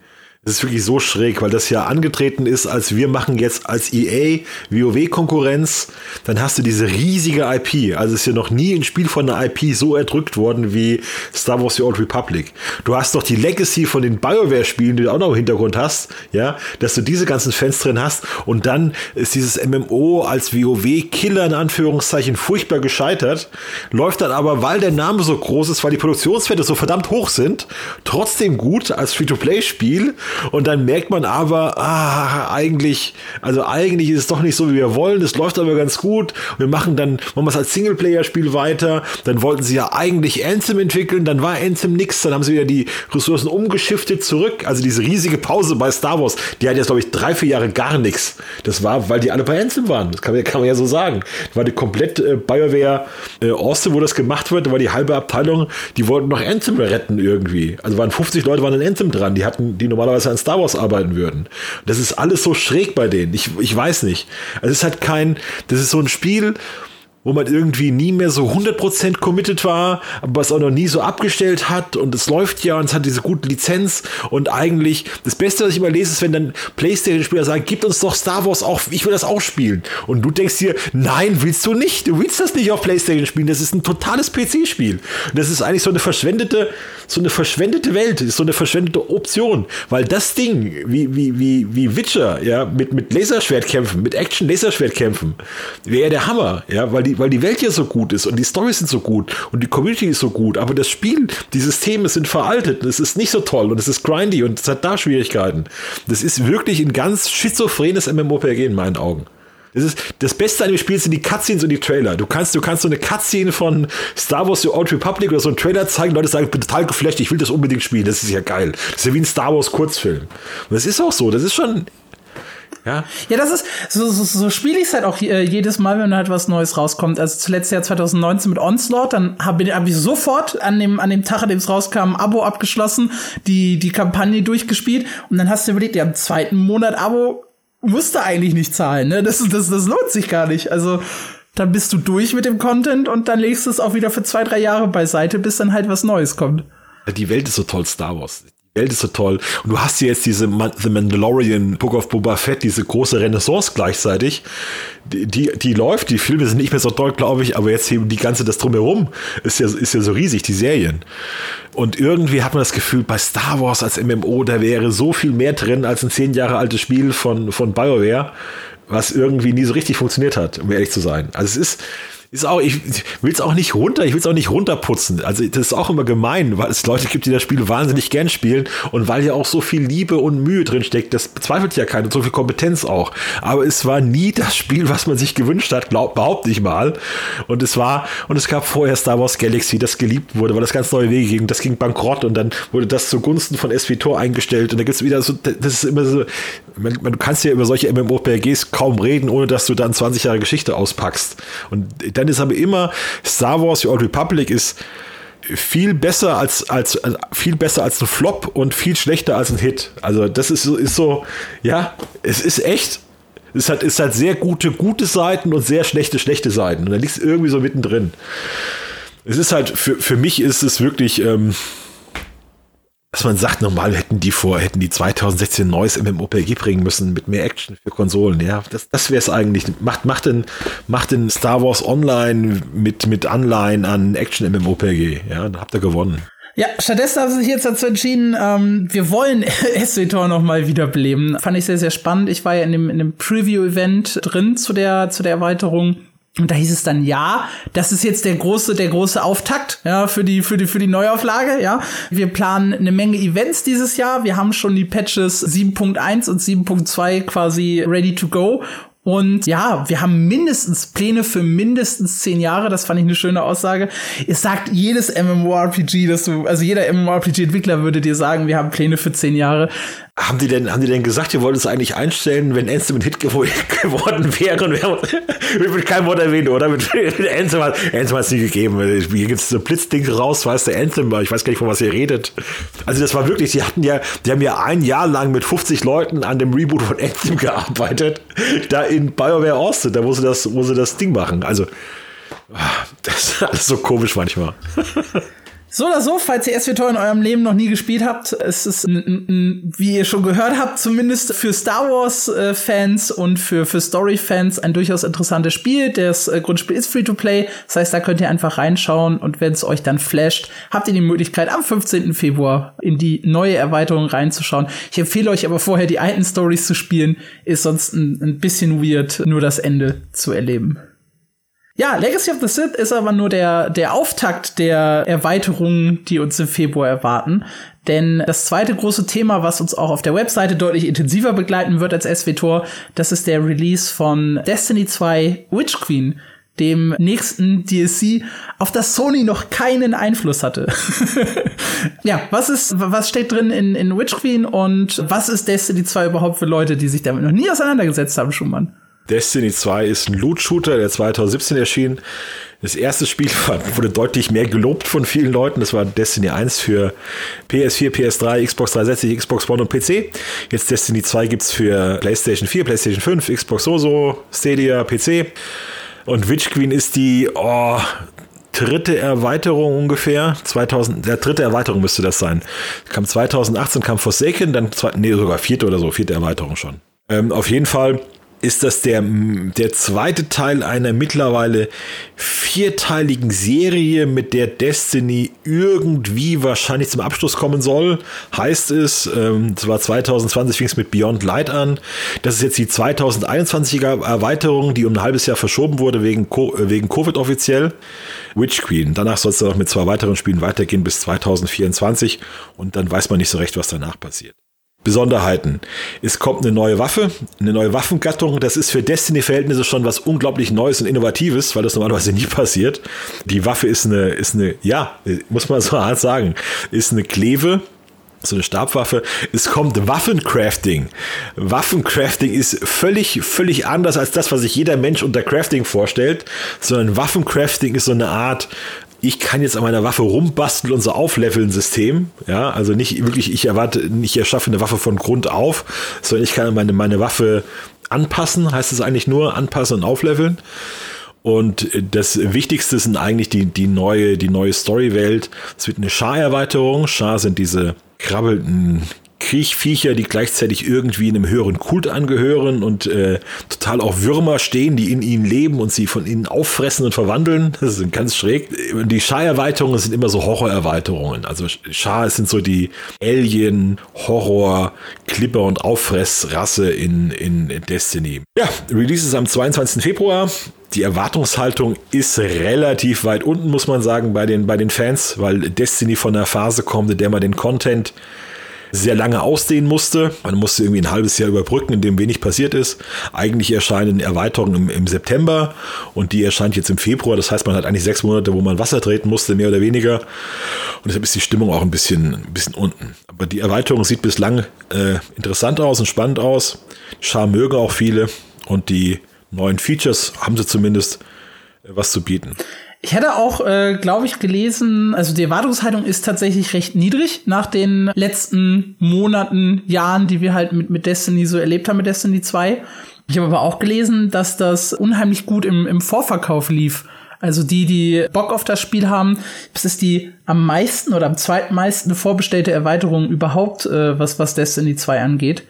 Das ist wirklich so schräg, weil das ja angetreten ist, als wir machen jetzt als EA WoW-Konkurrenz. Dann hast du diese riesige IP. Also ist ja noch nie ein Spiel von einer IP so erdrückt worden wie Star Wars The Old Republic. Du hast doch die Legacy von den BioWare-Spielen, die du auch noch im Hintergrund hast, ja, dass du diese ganzen Fans drin hast. Und dann ist dieses MMO als WoW-Killer in Anführungszeichen furchtbar gescheitert. Läuft dann aber, weil der Name so groß ist, weil die Produktionswerte so verdammt hoch sind, trotzdem gut als Free-to-Play-Spiel und dann merkt man aber, ah, eigentlich, also eigentlich ist es doch nicht so, wie wir wollen. Es läuft aber ganz gut. Wir machen dann, machen wir es als Singleplayer-Spiel weiter. Dann wollten sie ja eigentlich Anthem entwickeln. Dann war Anthem nix. Dann haben sie wieder die Ressourcen umgeschiftet zurück. Also diese riesige Pause bei Star Wars, die hat jetzt, glaube ich, drei, vier Jahre gar nichts. Das war, weil die alle bei Anthem waren. Das kann man, kann man ja so sagen. Das war die komplett äh, BioWare äh, Austin, wo das gemacht wird. Da war die halbe Abteilung, die wollten noch Anthem retten irgendwie. Also waren 50 Leute waren in Anthem dran. Die hatten, die normalerweise normalerweise an Star Wars arbeiten würden. Das ist alles so schräg bei denen. Ich, ich weiß nicht. Also es ist halt kein, das ist so ein Spiel, wo man irgendwie nie mehr so 100% committed war, aber es auch noch nie so abgestellt hat und es läuft ja und es hat diese gute Lizenz und eigentlich das Beste, was ich immer lese, ist, wenn dann Playstation-Spieler sagen, gib uns doch Star Wars auch, ich will das auch spielen. Und du denkst dir, nein, willst du nicht, du willst das nicht auf Playstation spielen, das ist ein totales PC-Spiel. Das ist eigentlich so eine verschwendete, so eine verschwendete Welt, ist so eine verschwendete Option, weil das Ding, wie, wie, wie, wie Witcher, ja, mit, mit Laserschwertkämpfen, mit Action-Laserschwertkämpfen, wäre der Hammer, ja, weil die weil die Welt ja so gut ist und die Storys sind so gut und die Community ist so gut, aber das Spiel, die Systeme sind veraltet, es ist nicht so toll und es ist grindy und es hat da Schwierigkeiten. Das ist wirklich ein ganz schizophrenes MMORPG in meinen Augen. Das, ist, das Beste an dem Spiel sind die Cutscenes und die Trailer. Du kannst, du kannst so eine Cutscene von Star Wars The Old Republic oder so einen Trailer zeigen, Leute sagen, ich bin total geflasht, ich will das unbedingt spielen, das ist ja geil. Das ist ja wie ein Star Wars Kurzfilm. Und das ist auch so, das ist schon ja, ja das ist, so, so, so spiele ich es halt auch äh, jedes Mal, wenn halt was Neues rauskommt. Also zuletzt Jahr 2019 mit Onslaught, dann habe hab ich sofort an dem, an dem Tag, an dem es rauskam, ein Abo abgeschlossen, die, die Kampagne durchgespielt und dann hast du überlegt, ja, im zweiten Monat Abo musst du eigentlich nicht zahlen, ne? Das, das, das lohnt sich gar nicht. Also, dann bist du durch mit dem Content und dann legst du es auch wieder für zwei, drei Jahre beiseite, bis dann halt was Neues kommt. Die Welt ist so toll, Star Wars. Welt ist so toll. Und du hast hier jetzt diese Man The Mandalorian, Book of Boba Fett, diese große Renaissance gleichzeitig. Die, die, die läuft, die Filme sind nicht mehr so toll, glaube ich, aber jetzt eben die ganze, das drumherum ist ja, ist ja so riesig, die Serien. Und irgendwie hat man das Gefühl, bei Star Wars als MMO, da wäre so viel mehr drin als ein zehn Jahre altes Spiel von, von BioWare, was irgendwie nie so richtig funktioniert hat, um ehrlich zu sein. Also es ist, ist auch, ich will es auch nicht runter, ich will es auch nicht runterputzen. Also das ist auch immer gemein, weil es Leute gibt, die das Spiel wahnsinnig gern spielen und weil ja auch so viel Liebe und Mühe drin steckt, das bezweifelt ja keiner, so viel Kompetenz auch. Aber es war nie das Spiel, was man sich gewünscht hat, glaub, behaupte ich mal. Und es war, und es gab vorher Star Wars Galaxy, das geliebt wurde, weil das ganz neue Wege ging, das ging bankrott und dann wurde das zugunsten von SWTOR eingestellt und da gibt es wieder so, das ist immer so, man, man, du kannst ja über solche MMORPGs kaum reden, ohne dass du dann 20 Jahre Geschichte auspackst. Und dann ist aber immer Star Wars The Old Republic ist viel besser als, als, viel besser als ein Flop und viel schlechter als ein Hit. Also das ist so, ist so ja, es ist echt. Es hat, es hat sehr gute, gute Seiten und sehr schlechte, schlechte Seiten. Und da liegt es irgendwie so mittendrin. Es ist halt, für, für mich ist es wirklich, ähm, dass man sagt, normal hätten die vor, hätten die 2016 ein neues MMOPG bringen müssen mit mehr Action für Konsolen. Ja, das, das wäre es eigentlich. Macht, macht, den, macht den Star Wars Online mit, mit Anleihen an Action MMOPG. Ja, dann habt ihr gewonnen. Ja, stattdessen haben sie sich jetzt dazu entschieden, ähm, wir wollen [laughs] SWTOR nochmal wiederbeleben. Fand ich sehr, sehr spannend. Ich war ja in dem, in dem Preview-Event drin zu der, zu der Erweiterung. Und da hieß es dann, ja, das ist jetzt der große, der große Auftakt, ja, für die, für die, für die Neuauflage, ja. Wir planen eine Menge Events dieses Jahr. Wir haben schon die Patches 7.1 und 7.2 quasi ready to go. Und ja, wir haben mindestens Pläne für mindestens zehn Jahre. Das fand ich eine schöne Aussage. Es sagt jedes MMORPG, dass du, also jeder MMORPG-Entwickler würde dir sagen, wir haben Pläne für zehn Jahre. Haben die denn, haben die denn gesagt, ihr wollt es eigentlich einstellen, wenn Anthem ein Hit gew [laughs] geworden wäre? Und wir mit keinem Wort erwähnt, oder? Mit, mit Anthem hat es nie gegeben. Hier gibt es so Blitzding raus, weiß der Anthem, ich weiß gar nicht, von was ihr redet. Also das war wirklich, die hatten ja, die haben ja ein Jahr lang mit 50 Leuten an dem Reboot von Anthem gearbeitet. Da in BioWare Austin, da sie das, sie das Ding machen. Also, das ist alles so komisch manchmal. [laughs] So oder so, falls ihr SWTOR in eurem Leben noch nie gespielt habt, es ist, wie ihr schon gehört habt, zumindest für Star Wars-Fans und für, für Story-Fans ein durchaus interessantes Spiel. Das äh, Grundspiel ist Free-to-Play, das heißt, da könnt ihr einfach reinschauen und wenn es euch dann flasht, habt ihr die Möglichkeit, am 15. Februar in die neue Erweiterung reinzuschauen. Ich empfehle euch aber vorher, die alten Stories zu spielen, ist sonst ein, ein bisschen weird, nur das Ende zu erleben. Ja, Legacy of the Sith ist aber nur der, der Auftakt der Erweiterungen, die uns im Februar erwarten. Denn das zweite große Thema, was uns auch auf der Webseite deutlich intensiver begleiten wird als SWTOR, das ist der Release von Destiny 2 Witch Queen, dem nächsten DLC, auf das Sony noch keinen Einfluss hatte. [laughs] ja, was ist, was steht drin in, in Witch Queen und was ist Destiny 2 überhaupt für Leute, die sich damit noch nie auseinandergesetzt haben, Schumann? Destiny 2 ist ein Loot-Shooter, der 2017 erschien. Das erste Spiel [laughs] wurde deutlich mehr gelobt von vielen Leuten. Das war Destiny 1 für PS4, PS3, Xbox 360, Xbox One und PC. Jetzt Destiny 2 gibt es für PlayStation 4, PlayStation 5, Xbox Soso, Stadia, PC. Und Witch Queen ist die oh, dritte Erweiterung ungefähr. 2000, der dritte Erweiterung müsste das sein. Kam 2018, kam Forsaken, dann nee, sogar vierte oder so, vierte Erweiterung schon. Ähm, auf jeden Fall ist das der, der zweite Teil einer mittlerweile vierteiligen Serie, mit der Destiny irgendwie wahrscheinlich zum Abschluss kommen soll. Heißt es, ähm, zwar 2020 fing es mit Beyond Light an. Das ist jetzt die 2021er Erweiterung, die um ein halbes Jahr verschoben wurde wegen, Co äh, wegen Covid offiziell. Witch Queen. Danach soll es dann noch mit zwei weiteren Spielen weitergehen bis 2024 und dann weiß man nicht so recht, was danach passiert. Besonderheiten. Es kommt eine neue Waffe, eine neue Waffengattung. Das ist für Destiny-Verhältnisse schon was unglaublich Neues und Innovatives, weil das normalerweise nie passiert. Die Waffe ist eine, ist eine, ja, muss man so [laughs] hart sagen, ist eine Kleve, so eine Stabwaffe. Es kommt Waffencrafting. Waffencrafting ist völlig, völlig anders als das, was sich jeder Mensch unter Crafting vorstellt, sondern Waffencrafting ist so eine Art ich kann jetzt an meiner Waffe rumbasteln und so aufleveln System. Ja, also nicht wirklich, ich erwarte, ich erschaffe eine Waffe von Grund auf, sondern ich kann meine, meine Waffe anpassen, heißt es eigentlich nur, anpassen und aufleveln. Und das Wichtigste sind eigentlich die, die neue, die neue Storywelt. Es wird eine Schar-Erweiterung. Schar sind diese krabbelnden Kriechviecher, die gleichzeitig irgendwie einem höheren Kult angehören und äh, total auch Würmer stehen, die in ihnen leben und sie von ihnen auffressen und verwandeln. [laughs] Das ist ganz schräg. Die Schar-Erweiterungen sind immer so Horror-Erweiterungen. Also Schar sind so die Alien, Horror, Clipper und Auffressrasse in, in Destiny. Ja, Release ist am 22. Februar die Erwartungshaltung ist relativ weit unten, muss man sagen, bei den, bei den Fans, weil Destiny von der Phase kommt, in der man den Content sehr lange ausdehnen musste. Man musste irgendwie ein halbes Jahr überbrücken, in dem wenig passiert ist. Eigentlich erscheinen Erweiterungen im, im September und die erscheint jetzt im Februar. Das heißt, man hat eigentlich sechs Monate, wo man Wasser treten musste, mehr oder weniger. Und deshalb ist die Stimmung auch ein bisschen, ein bisschen unten. Aber die Erweiterung sieht bislang äh, interessant aus und spannend aus. Charme mögen auch viele und die neuen Features haben sie zumindest äh, was zu bieten. Ich hätte auch, äh, glaube ich, gelesen, also die Erwartungshaltung ist tatsächlich recht niedrig nach den letzten Monaten, Jahren, die wir halt mit, mit Destiny so erlebt haben, mit Destiny 2. Ich habe aber auch gelesen, dass das unheimlich gut im, im Vorverkauf lief. Also die, die Bock auf das Spiel haben, das ist die am meisten oder am zweitmeisten vorbestellte Erweiterung überhaupt, äh, was, was Destiny 2 angeht.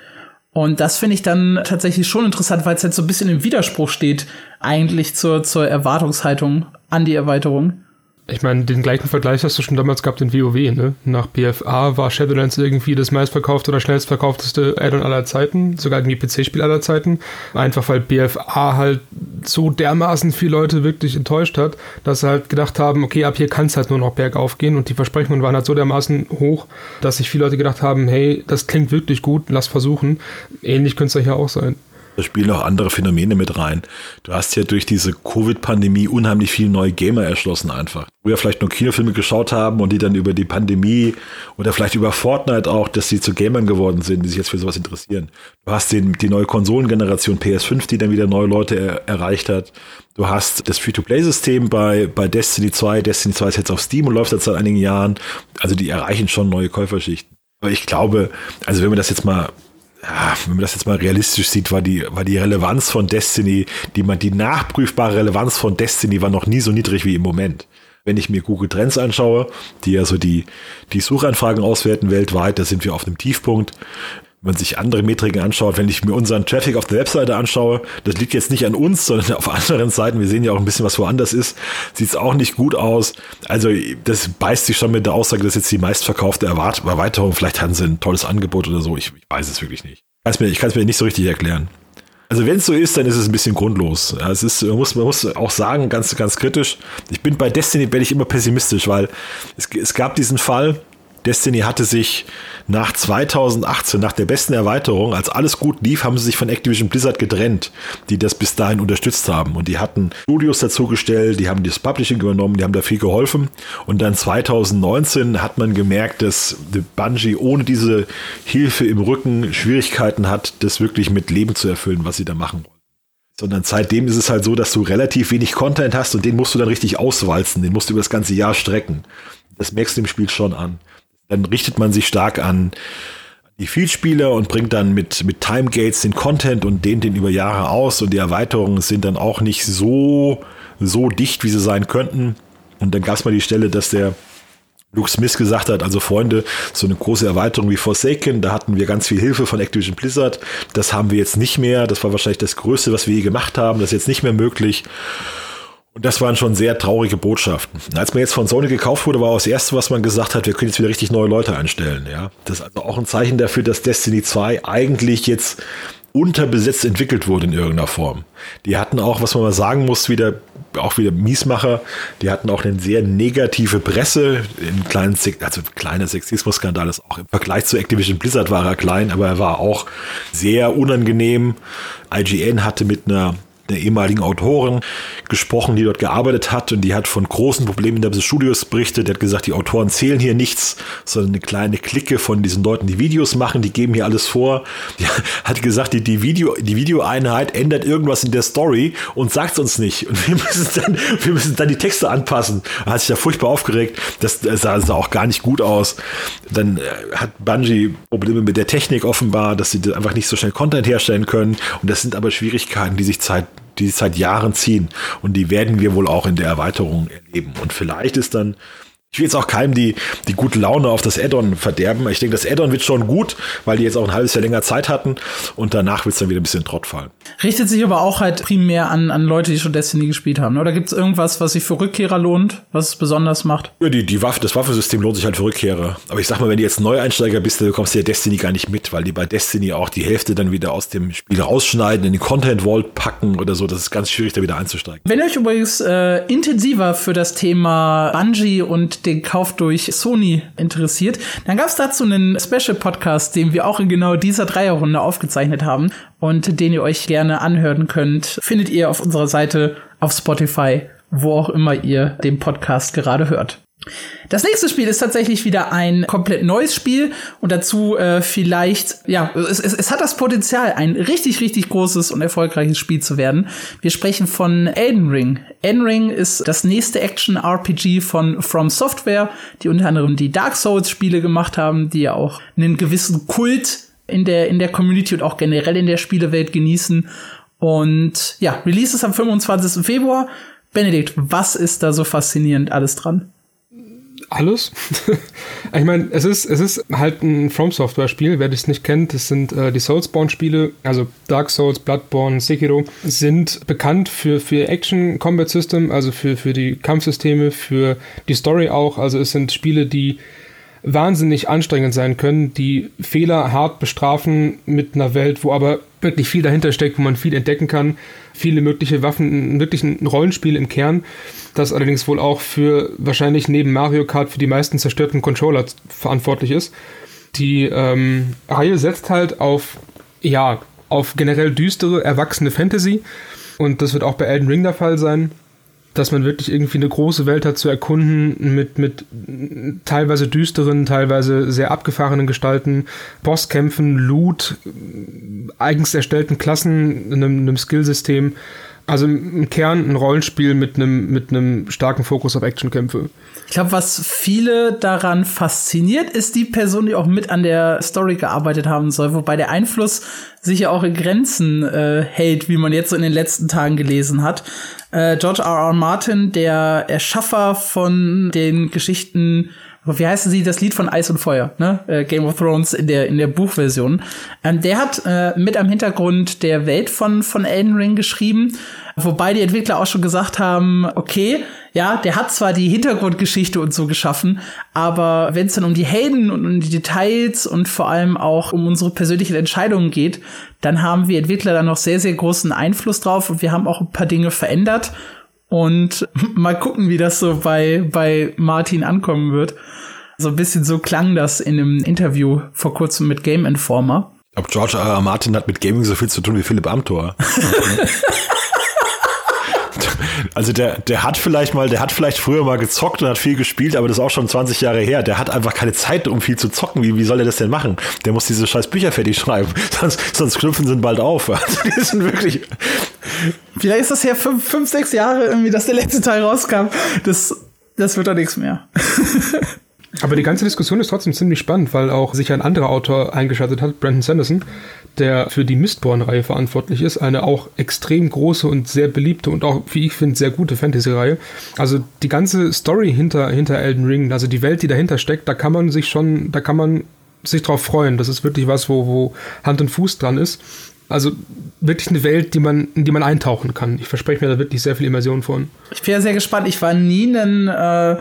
Und das finde ich dann tatsächlich schon interessant, weil es halt so ein bisschen im Widerspruch steht, eigentlich zur, zur Erwartungshaltung an die Erweiterung. Ich meine, den gleichen Vergleich hast du schon damals gehabt in WoW, ne? Nach BFA war Shadowlands irgendwie das meistverkaufte oder schnellstverkaufteste Add-on aller Zeiten, sogar irgendwie PC-Spiel aller Zeiten. Einfach weil BFA halt so dermaßen viele Leute wirklich enttäuscht hat, dass sie halt gedacht haben, okay, ab hier kann es halt nur noch bergauf gehen und die Versprechungen waren halt so dermaßen hoch, dass sich viele Leute gedacht haben, hey, das klingt wirklich gut, lass versuchen. Ähnlich könnte es ja auch sein. Da spielen auch andere Phänomene mit rein. Du hast ja durch diese Covid-Pandemie unheimlich viele neue Gamer erschlossen einfach. Wo ja vielleicht nur Kinofilme geschaut haben und die dann über die Pandemie oder vielleicht über Fortnite auch, dass sie zu Gamern geworden sind, die sich jetzt für sowas interessieren. Du hast den, die neue Konsolengeneration PS5, die dann wieder neue Leute er, erreicht hat. Du hast das Free-to-Play-System bei, bei Destiny 2. Destiny 2 ist jetzt auf Steam und läuft seit einigen Jahren. Also die erreichen schon neue Käuferschichten. Aber ich glaube, also wenn wir das jetzt mal ja, wenn man das jetzt mal realistisch sieht, war die, war die Relevanz von Destiny, die man, die nachprüfbare Relevanz von Destiny war noch nie so niedrig wie im Moment. Wenn ich mir Google Trends anschaue, die ja so die, die Suchanfragen auswerten weltweit, da sind wir auf einem Tiefpunkt wenn man sich andere Metriken anschaut, wenn ich mir unseren Traffic auf der Webseite anschaue, das liegt jetzt nicht an uns, sondern [laughs] auf anderen Seiten, wir sehen ja auch ein bisschen, was woanders ist, sieht es auch nicht gut aus. Also das beißt sich schon mit der Aussage, dass jetzt die meistverkaufte Erweiterung, vielleicht haben sie ein tolles Angebot oder so, ich, ich weiß es wirklich nicht. Ich kann es mir nicht so richtig erklären. Also wenn es so ist, dann ist es ein bisschen grundlos. Es ist, man muss, man muss auch sagen, ganz, ganz kritisch. Ich bin bei Destiny bin ich immer pessimistisch, weil es, es gab diesen Fall, Destiny hatte sich nach 2018, nach der besten Erweiterung, als alles gut lief, haben sie sich von Activision Blizzard getrennt, die das bis dahin unterstützt haben. Und die hatten Studios dazugestellt, die haben das Publishing übernommen, die haben da viel geholfen. Und dann 2019 hat man gemerkt, dass Bungie ohne diese Hilfe im Rücken Schwierigkeiten hat, das wirklich mit Leben zu erfüllen, was sie da machen wollen sondern seitdem ist es halt so, dass du relativ wenig Content hast und den musst du dann richtig auswalzen, den musst du über das ganze Jahr strecken. Das merkst du im Spiel schon an dann richtet man sich stark an die Vielspieler und bringt dann mit, mit Timegates den Content und dehnt den über Jahre aus und die Erweiterungen sind dann auch nicht so, so dicht, wie sie sein könnten. Und dann gab es mal die Stelle, dass der Luke Smith gesagt hat, also Freunde, so eine große Erweiterung wie Forsaken, da hatten wir ganz viel Hilfe von Activision Blizzard. Das haben wir jetzt nicht mehr. Das war wahrscheinlich das Größte, was wir je gemacht haben. Das ist jetzt nicht mehr möglich. Und das waren schon sehr traurige Botschaften. Als man jetzt von Sony gekauft wurde, war auch das Erste, was man gesagt hat, wir können jetzt wieder richtig neue Leute einstellen. Ja, Das ist also auch ein Zeichen dafür, dass Destiny 2 eigentlich jetzt unterbesetzt entwickelt wurde in irgendeiner Form. Die hatten auch, was man mal sagen muss, wieder auch wieder Miesmacher, die hatten auch eine sehr negative Presse, in kleinen, also kleiner Sexismus-Skandal ist auch im Vergleich zu Activision Blizzard war er klein, aber er war auch sehr unangenehm. IGN hatte mit einer der ehemaligen Autorin gesprochen, die dort gearbeitet hat und die hat von großen Problemen in der Studios berichtet. Der hat gesagt, die Autoren zählen hier nichts, sondern eine kleine Clique von diesen Leuten, die Videos machen, die geben hier alles vor. Die [laughs] hat gesagt, die, die, Video, die Videoeinheit ändert irgendwas in der Story und sagt es uns nicht. Und wir müssen dann, wir müssen dann die Texte anpassen. Hat sich da furchtbar aufgeregt. Das, das sah, sah auch gar nicht gut aus. Dann äh, hat Bungie Probleme mit der Technik offenbar, dass sie einfach nicht so schnell Content herstellen können. Und das sind aber Schwierigkeiten, die sich Zeit die sich seit Jahren ziehen. Und die werden wir wohl auch in der Erweiterung erleben. Und vielleicht ist dann ich will jetzt auch keinem die, die gute Laune auf das Add-on verderben. Ich denke, das Add-on wird schon gut, weil die jetzt auch ein halbes Jahr länger Zeit hatten und danach wird es dann wieder ein bisschen Trott fallen. Richtet sich aber auch halt primär an, an Leute, die schon Destiny gespielt haben. Oder gibt es irgendwas, was sich für Rückkehrer lohnt, was es besonders macht? Ja, die, die Waffe, das Waffensystem lohnt sich halt für Rückkehrer. Aber ich sag mal, wenn du jetzt Neueinsteiger bist, dann bekommst du ja Destiny gar nicht mit, weil die bei Destiny auch die Hälfte dann wieder aus dem Spiel rausschneiden, in den Content Vault packen oder so. Das ist ganz schwierig, da wieder einzusteigen. Wenn ihr euch übrigens äh, intensiver für das Thema Bungie und den Kauf durch Sony interessiert, dann gab es dazu einen Special-Podcast, den wir auch in genau dieser Dreierrunde aufgezeichnet haben und den ihr euch gerne anhören könnt. Findet ihr auf unserer Seite auf Spotify, wo auch immer ihr den Podcast gerade hört. Das nächste Spiel ist tatsächlich wieder ein komplett neues Spiel und dazu äh, vielleicht, ja, es, es, es hat das Potenzial, ein richtig, richtig großes und erfolgreiches Spiel zu werden. Wir sprechen von Elden Ring. Elden Ring ist das nächste Action-RPG von From Software, die unter anderem die Dark Souls-Spiele gemacht haben, die ja auch einen gewissen Kult in der, in der Community und auch generell in der Spielewelt genießen. Und ja, Release ist am 25. Februar. Benedikt, was ist da so faszinierend alles dran? Alles. [laughs] ich meine, es ist, es ist halt ein From Software-Spiel. Wer das nicht kennt, das sind äh, die Soulsborne-Spiele, also Dark Souls, Bloodborne, Sekiro, sind bekannt für, für Action-Combat-System, also für, für die Kampfsysteme, für die Story auch. Also es sind Spiele, die wahnsinnig anstrengend sein können, die Fehler hart bestrafen mit einer Welt, wo aber wirklich viel dahinter steckt, wo man viel entdecken kann, viele mögliche Waffen, wirklich ein Rollenspiel im Kern, das allerdings wohl auch für wahrscheinlich neben Mario Kart für die meisten zerstörten Controller verantwortlich ist. Die ähm, Reihe setzt halt auf, ja, auf generell düstere, erwachsene Fantasy und das wird auch bei Elden Ring der Fall sein dass man wirklich irgendwie eine große Welt hat zu erkunden mit, mit teilweise düsteren, teilweise sehr abgefahrenen Gestalten, Bosskämpfen, Loot, eigens erstellten Klassen, einem, einem Skillsystem. Also im Kern ein Rollenspiel mit einem, mit einem starken Fokus auf Actionkämpfe. Ich glaube, was viele daran fasziniert, ist die Person, die auch mit an der Story gearbeitet haben soll, wobei der Einfluss sich ja auch in Grenzen äh, hält, wie man jetzt so in den letzten Tagen gelesen hat. Äh, George R. R. Martin, der Erschaffer von den Geschichten wie heißen sie, das Lied von Eis und Feuer, ne? Äh, Game of Thrones in der, in der Buchversion. Ähm, der hat äh, mit am Hintergrund der Welt von, von Elden Ring geschrieben, wobei die Entwickler auch schon gesagt haben, okay, ja, der hat zwar die Hintergrundgeschichte und so geschaffen, aber wenn es dann um die Helden und um die Details und vor allem auch um unsere persönlichen Entscheidungen geht, dann haben wir Entwickler da noch sehr, sehr großen Einfluss drauf und wir haben auch ein paar Dinge verändert. Und [laughs] mal gucken, wie das so bei, bei Martin ankommen wird. So ein bisschen so klang das in einem Interview vor kurzem mit Game Informer. Ob George R. R. Martin hat mit Gaming so viel zu tun wie Philipp Amthor. [laughs] Also der, der hat vielleicht mal, der hat vielleicht früher mal gezockt und hat viel gespielt, aber das ist auch schon 20 Jahre her. Der hat einfach keine Zeit, um viel zu zocken. Wie, wie soll er das denn machen? Der muss diese scheiß Bücher fertig schreiben. [laughs] Sonst, sonst knüpfen sie bald auf. [laughs] Also die sind wirklich. Vielleicht ist das ja fünf, fünf, sechs Jahre irgendwie, dass der letzte Teil rauskam. Das, das wird doch nichts mehr. [laughs] Aber die ganze Diskussion ist trotzdem ziemlich spannend, weil auch sich ein anderer Autor eingeschaltet hat, Brandon Sanderson, der für die Mistborn-Reihe verantwortlich ist. Eine auch extrem große und sehr beliebte und auch, wie ich finde, sehr gute Fantasy-Reihe. Also die ganze Story hinter, hinter Elden Ring, also die Welt, die dahinter steckt, da kann man sich schon, da kann man sich drauf freuen. Das ist wirklich was, wo, wo Hand und Fuß dran ist. Also wirklich eine Welt, die man, in die man eintauchen kann. Ich verspreche mir da wirklich sehr viel Immersion von. Ich bin ja sehr gespannt. Ich war nie ein äh,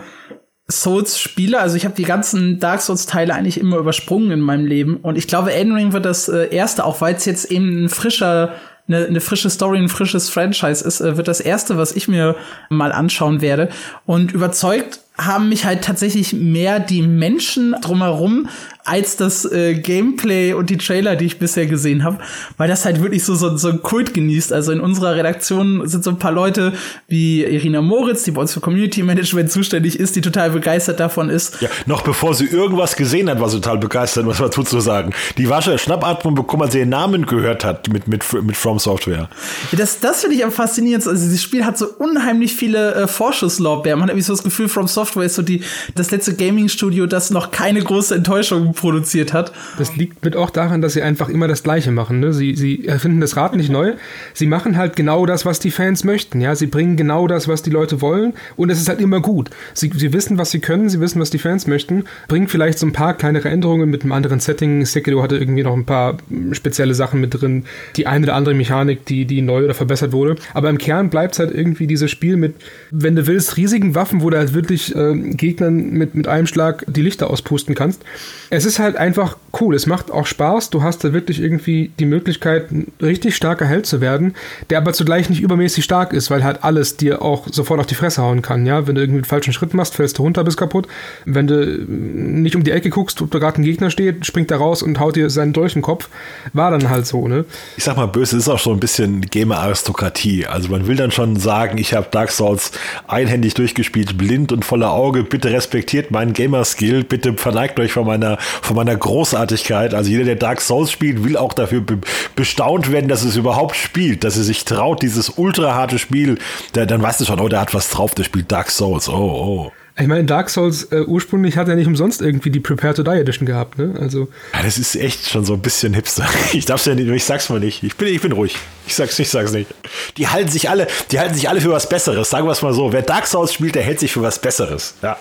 Souls-Spieler. Also ich habe die ganzen Dark Souls-Teile eigentlich immer übersprungen in meinem Leben. Und ich glaube, Elden Ring wird das äh, erste, auch weil es jetzt eben ein frischer eine, eine frische Story, ein frisches Franchise ist, äh, wird das erste, was ich mir mal anschauen werde. Und überzeugt haben mich halt tatsächlich mehr die Menschen drumherum als das äh, Gameplay und die Trailer, die ich bisher gesehen habe, weil das halt wirklich so, so, so ein Kult genießt. Also in unserer Redaktion sind so ein paar Leute wie Irina Moritz, die bei uns für Community Management zuständig ist, die total begeistert davon ist. Ja, noch bevor sie irgendwas gesehen hat, war sie total begeistert, was man tut zu sagen. Die war schon Schnappatmung bekommen, als sie ihren Namen gehört hat mit, mit, mit From Software. Ja, das, das finde ich am faszinierendsten. Also dieses Spiel hat so unheimlich viele äh, Vorschusslorbeeren. Man hat irgendwie so das Gefühl, From Software ist so die, das letzte Gaming-Studio, das noch keine große Enttäuschung produziert hat. Das liegt mit auch daran, dass sie einfach immer das Gleiche machen. Ne? Sie, sie erfinden das Rad nicht neu. Sie machen halt genau das, was die Fans möchten. Ja, sie bringen genau das, was die Leute wollen, und es ist halt immer gut. Sie, sie wissen, was sie können, sie wissen, was die Fans möchten, bringen vielleicht so ein paar kleinere Änderungen mit einem anderen Setting. Sekiro hatte irgendwie noch ein paar spezielle Sachen mit drin, die eine oder andere Mechanik, die, die neu oder verbessert wurde. Aber im Kern bleibt es halt irgendwie dieses Spiel mit, wenn du willst, riesigen Waffen, wo du halt wirklich äh, Gegnern mit, mit einem Schlag die Lichter auspusten kannst. Es ist halt einfach cool. Es macht auch Spaß. Du hast da wirklich irgendwie die Möglichkeit, ein richtig starker Held zu werden, der aber zugleich nicht übermäßig stark ist, weil halt alles dir auch sofort auf die Fresse hauen kann. Ja, wenn du irgendwie einen falschen Schritt machst, fällst du runter, bist kaputt. Wenn du nicht um die Ecke guckst, ob da gerade ein Gegner steht, springt er raus und haut dir seinen durch den Kopf. War dann halt so, ne? Ich sag mal, böse ist auch so ein bisschen Gamer-Aristokratie. Also man will dann schon sagen, ich habe Dark Souls einhändig durchgespielt, blind und voller Auge. Bitte respektiert meinen Gamer-Skill. Bitte verneigt euch von meiner, von meiner Großartigkeit. Also jeder, der Dark Souls spielt, will auch dafür be bestaunt werden, dass es überhaupt spielt, dass er sich traut, dieses ultra harte Spiel. Da, dann weißt du schon, oh, der hat was drauf, der spielt Dark Souls. Oh, oh. Ich meine, Dark Souls äh, ursprünglich hat er nicht umsonst irgendwie die Prepare to Die Edition gehabt, ne? Also. Ja, das ist echt schon so ein bisschen hipster. [laughs] Ich darf's ja nicht, ich sag's mal nicht. Ich bin, ich bin ruhig. Ich sag's, ich sag's nicht. Die halten sich alle, die halten sich alle für was Besseres. Sagen wir es mal so. Wer Dark Souls spielt, der hält sich für was Besseres. Ja.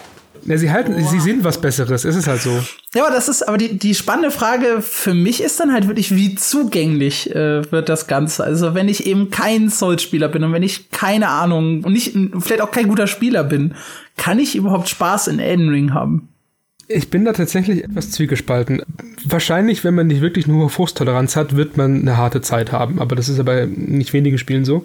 Ja, sie halten, oh. sie sind was Besseres. Es ist halt so. Ja, aber das ist, aber die, die spannende Frage für mich ist dann halt wirklich, wie zugänglich äh, wird das Ganze? Also, wenn ich eben kein Souls-Spieler bin und wenn ich keine Ahnung und nicht, vielleicht auch kein guter Spieler bin, kann ich überhaupt Spaß in Elden Ring haben? Ich bin da tatsächlich etwas zwiegespalten. Wahrscheinlich, wenn man nicht wirklich nur hohe Frusttoleranz hat, wird man eine harte Zeit haben. Aber das ist ja bei nicht wenigen Spielen so.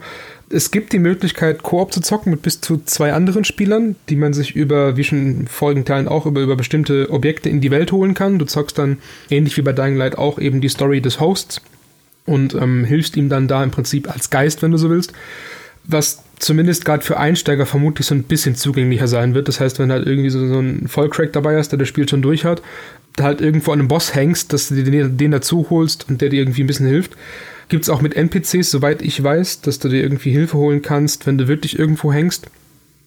Es gibt die Möglichkeit, Koop zu zocken mit bis zu zwei anderen Spielern, die man sich über, wie schon in folgenden Teilen auch, über, über bestimmte Objekte in die Welt holen kann. Du zockst dann, ähnlich wie bei Dying Light, auch eben die Story des Hosts und ähm, hilfst ihm dann da im Prinzip als Geist, wenn du so willst. Was zumindest gerade für Einsteiger vermutlich so ein bisschen zugänglicher sein wird. Das heißt, wenn halt irgendwie so, so ein Vollcrack dabei ist, der das Spiel schon durch hat, da halt irgendwo an einem Boss hängst, dass du den, den dazu holst und der dir irgendwie ein bisschen hilft. Gibt es auch mit NPCs, soweit ich weiß, dass du dir irgendwie Hilfe holen kannst, wenn du wirklich irgendwo hängst.